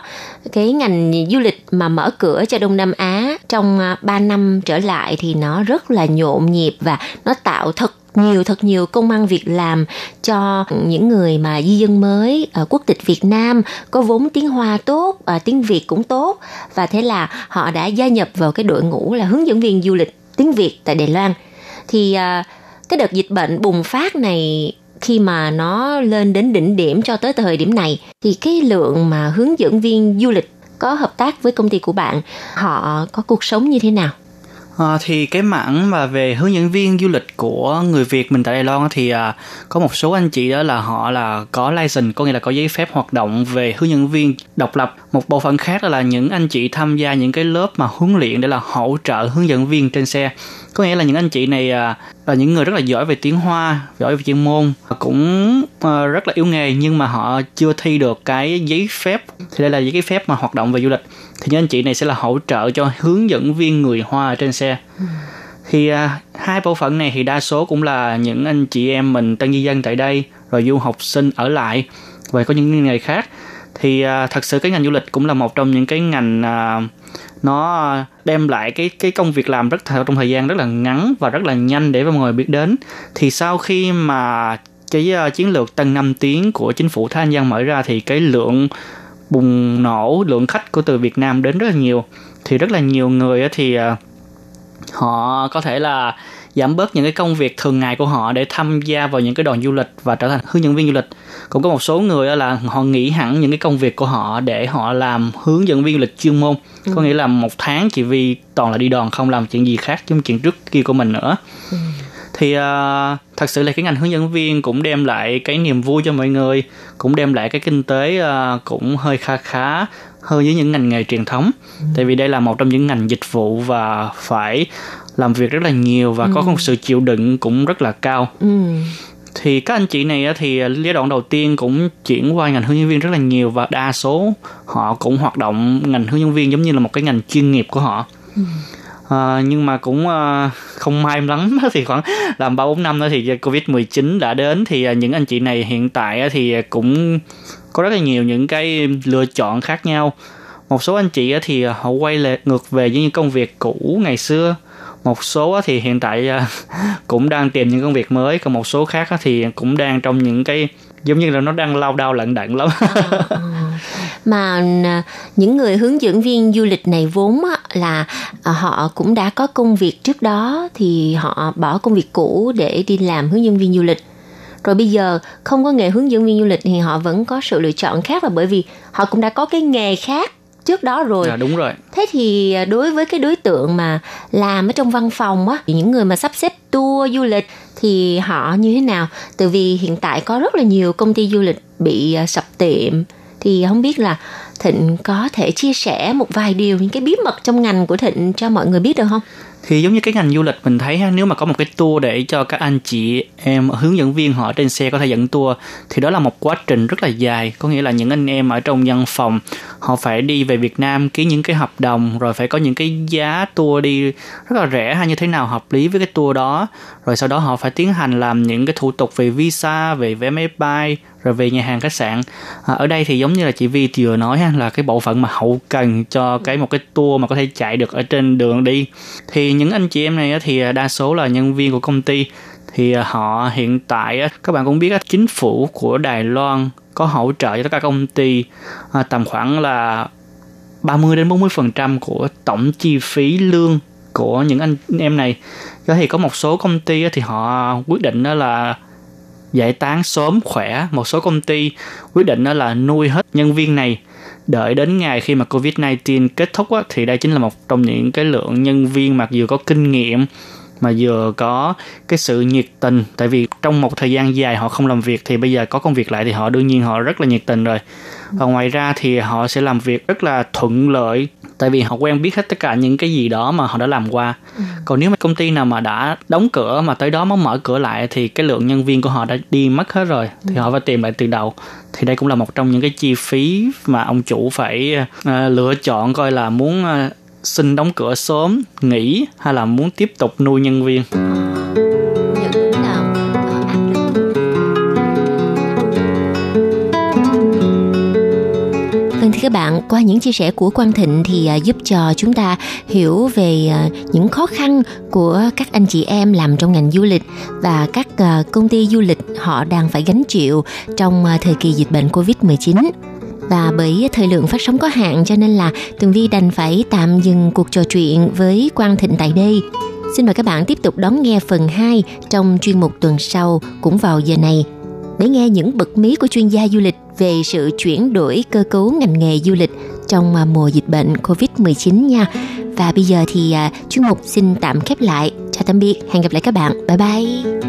cái ngành du lịch mà mở cửa cho Đông Nam Á trong 3 năm trở lại thì nó rất là nhộn nhịp và nó tạo thật nhiều thật nhiều công ăn việc làm cho những người mà di dân mới ở quốc tịch Việt Nam có vốn tiếng Hoa tốt, tiếng Việt cũng tốt. Và thế là họ đã gia nhập vào cái đội ngũ là hướng dẫn viên du lịch tiếng Việt tại Đài Loan. Thì à, cái đợt dịch bệnh bùng phát này khi mà nó lên đến đỉnh điểm cho tới thời điểm này thì cái lượng mà hướng dẫn viên du lịch có hợp tác với công ty của bạn họ có cuộc sống như thế nào À, thì cái mảng mà về hướng dẫn viên du lịch của người Việt mình tại Đài Loan thì à, có một số anh chị đó là họ là có license có nghĩa là có giấy phép hoạt động về hướng dẫn viên độc lập. Một bộ phận khác đó là những anh chị tham gia những cái lớp mà huấn luyện để là hỗ trợ hướng dẫn viên trên xe. Có nghĩa là những anh chị này à, là những người rất là giỏi về tiếng Hoa giỏi về chuyên môn cũng à, rất là yếu nghề nhưng mà họ chưa thi được cái giấy phép. Thì đây là giấy phép mà hoạt động về du lịch thì những anh chị này sẽ là hỗ trợ cho hướng dẫn viên người Hoa trên xe. Thì à, hai bộ phận này thì đa số cũng là những anh chị em mình tân di dân tại đây rồi du học sinh ở lại và có những nghề khác. Thì à, thật sự cái ngành du lịch cũng là một trong những cái ngành à, nó đem lại cái cái công việc làm rất trong thời gian rất là ngắn và rất là nhanh để mọi người biết đến. Thì sau khi mà cái uh, chiến lược tăng 5 tiếng của chính phủ Thái Anh Giang mở ra thì cái lượng bùng nổ lượng khách của từ Việt Nam đến rất là nhiều thì rất là nhiều người thì uh, họ có thể là giảm bớt những cái công việc thường ngày của họ để tham gia vào những cái đoàn du lịch và trở thành hướng dẫn viên du lịch cũng có một số người là họ nghỉ hẳn những cái công việc của họ để họ làm hướng dẫn viên du lịch chuyên môn ừ. có nghĩa là một tháng chỉ vì toàn là đi đoàn không làm chuyện gì khác trong chuyện trước kia của mình nữa ừ. Thì uh, thật sự là cái ngành hướng dẫn viên cũng đem lại cái niềm vui cho mọi người cũng đem lại cái kinh tế uh, cũng hơi kha khá hơn với những ngành nghề truyền thống ừ. tại vì đây là một trong những ngành dịch vụ và phải làm việc rất là nhiều và ừ. có một sự chịu đựng cũng rất là cao ừ. thì các anh chị này thì giai đoạn đầu tiên cũng chuyển qua ngành hướng dẫn viên rất là nhiều và đa số họ cũng hoạt động ngành hướng dẫn viên giống như là một cái ngành chuyên nghiệp của họ ừ. À, nhưng mà cũng uh, không may lắm thì khoảng làm ba bốn năm nữa thì covid 19 đã đến. Thì ờ, những anh chị này hiện tại thì cũng có rất là nhiều những cái lựa chọn khác nhau. Một số anh chị thì họ quay lại ngược về với những công việc cũ ngày xưa. Một số thì hiện tại cũng đang tìm những công việc mới. Còn một số khác thì cũng đang trong những cái giống như là nó đang lao đao lận đận lắm. À, à. Mà à, những người hướng dẫn viên du lịch này vốn là họ cũng đã có công việc trước đó thì họ bỏ công việc cũ để đi làm hướng dẫn viên du lịch. Rồi bây giờ không có nghề hướng dẫn viên du lịch thì họ vẫn có sự lựa chọn khác là bởi vì họ cũng đã có cái nghề khác trước đó rồi. À, đúng rồi. Thế thì à, đối với cái đối tượng mà làm ở trong văn phòng á, những người mà sắp xếp tour du lịch thì họ như thế nào? Tại vì hiện tại có rất là nhiều công ty du lịch bị à, sập tiệm thì không biết là Thịnh có thể chia sẻ một vài điều những cái bí mật trong ngành của Thịnh cho mọi người biết được không? Thì giống như cái ngành du lịch mình thấy ha, nếu mà có một cái tour để cho các anh chị em hướng dẫn viên họ trên xe có thể dẫn tour thì đó là một quá trình rất là dài. Có nghĩa là những anh em ở trong văn phòng họ phải đi về Việt Nam ký những cái hợp đồng rồi phải có những cái giá tour đi rất là rẻ hay như thế nào hợp lý với cái tour đó rồi sau đó họ phải tiến hành làm những cái thủ tục về visa về vé máy bay rồi về nhà hàng khách sạn. À, ở đây thì giống như là chị Vi vừa nói ha, là cái bộ phận mà hậu cần cho cái một cái tour mà có thể chạy được ở trên đường đi. Thì những anh chị em này thì đa số là nhân viên của công ty. Thì à, họ hiện tại các bạn cũng biết chính phủ của Đài Loan có hỗ trợ cho tất cả công ty à, tầm khoảng là 30 đến 40 phần trăm của tổng chi phí lương của những anh em này. Đó thì có một số công ty thì họ quyết định đó là giải tán sớm khỏe. Một số công ty quyết định đó là nuôi hết nhân viên này. Đợi đến ngày khi mà Covid-19 kết thúc á, thì đây chính là một trong những cái lượng nhân viên mặc dù có kinh nghiệm mà vừa có cái sự nhiệt tình. Tại vì trong một thời gian dài họ không làm việc thì bây giờ có công việc lại thì họ đương nhiên họ rất là nhiệt tình rồi và ngoài ra thì họ sẽ làm việc rất là thuận lợi tại vì họ quen biết hết tất cả những cái gì đó mà họ đã làm qua ừ. còn nếu mà công ty nào mà đã đóng cửa mà tới đó mới mở cửa lại thì cái lượng nhân viên của họ đã đi mất hết rồi thì ừ. họ phải tìm lại từ đầu thì đây cũng là một trong những cái chi phí mà ông chủ phải uh, lựa chọn coi là muốn uh, xin đóng cửa sớm nghỉ hay là muốn tiếp tục nuôi nhân viên các bạn, qua những chia sẻ của Quang Thịnh thì à, giúp cho chúng ta hiểu về à, những khó khăn của các anh chị em làm trong ngành du lịch và các à, công ty du lịch họ đang phải gánh chịu trong thời kỳ dịch bệnh Covid-19 và bởi thời lượng phát sóng có hạn cho nên là Tường Vi đành phải tạm dừng cuộc trò chuyện với Quang Thịnh tại đây. Xin mời các bạn tiếp tục đón nghe phần 2 trong chuyên mục tuần sau cũng vào giờ này để nghe những bậc mí của chuyên gia du lịch về sự chuyển đổi cơ cấu ngành nghề du lịch trong à, mùa dịch bệnh Covid-19 nha. Và bây giờ thì à, chuyên mục xin tạm khép lại. Chào tạm biệt, hẹn gặp lại các bạn. Bye bye.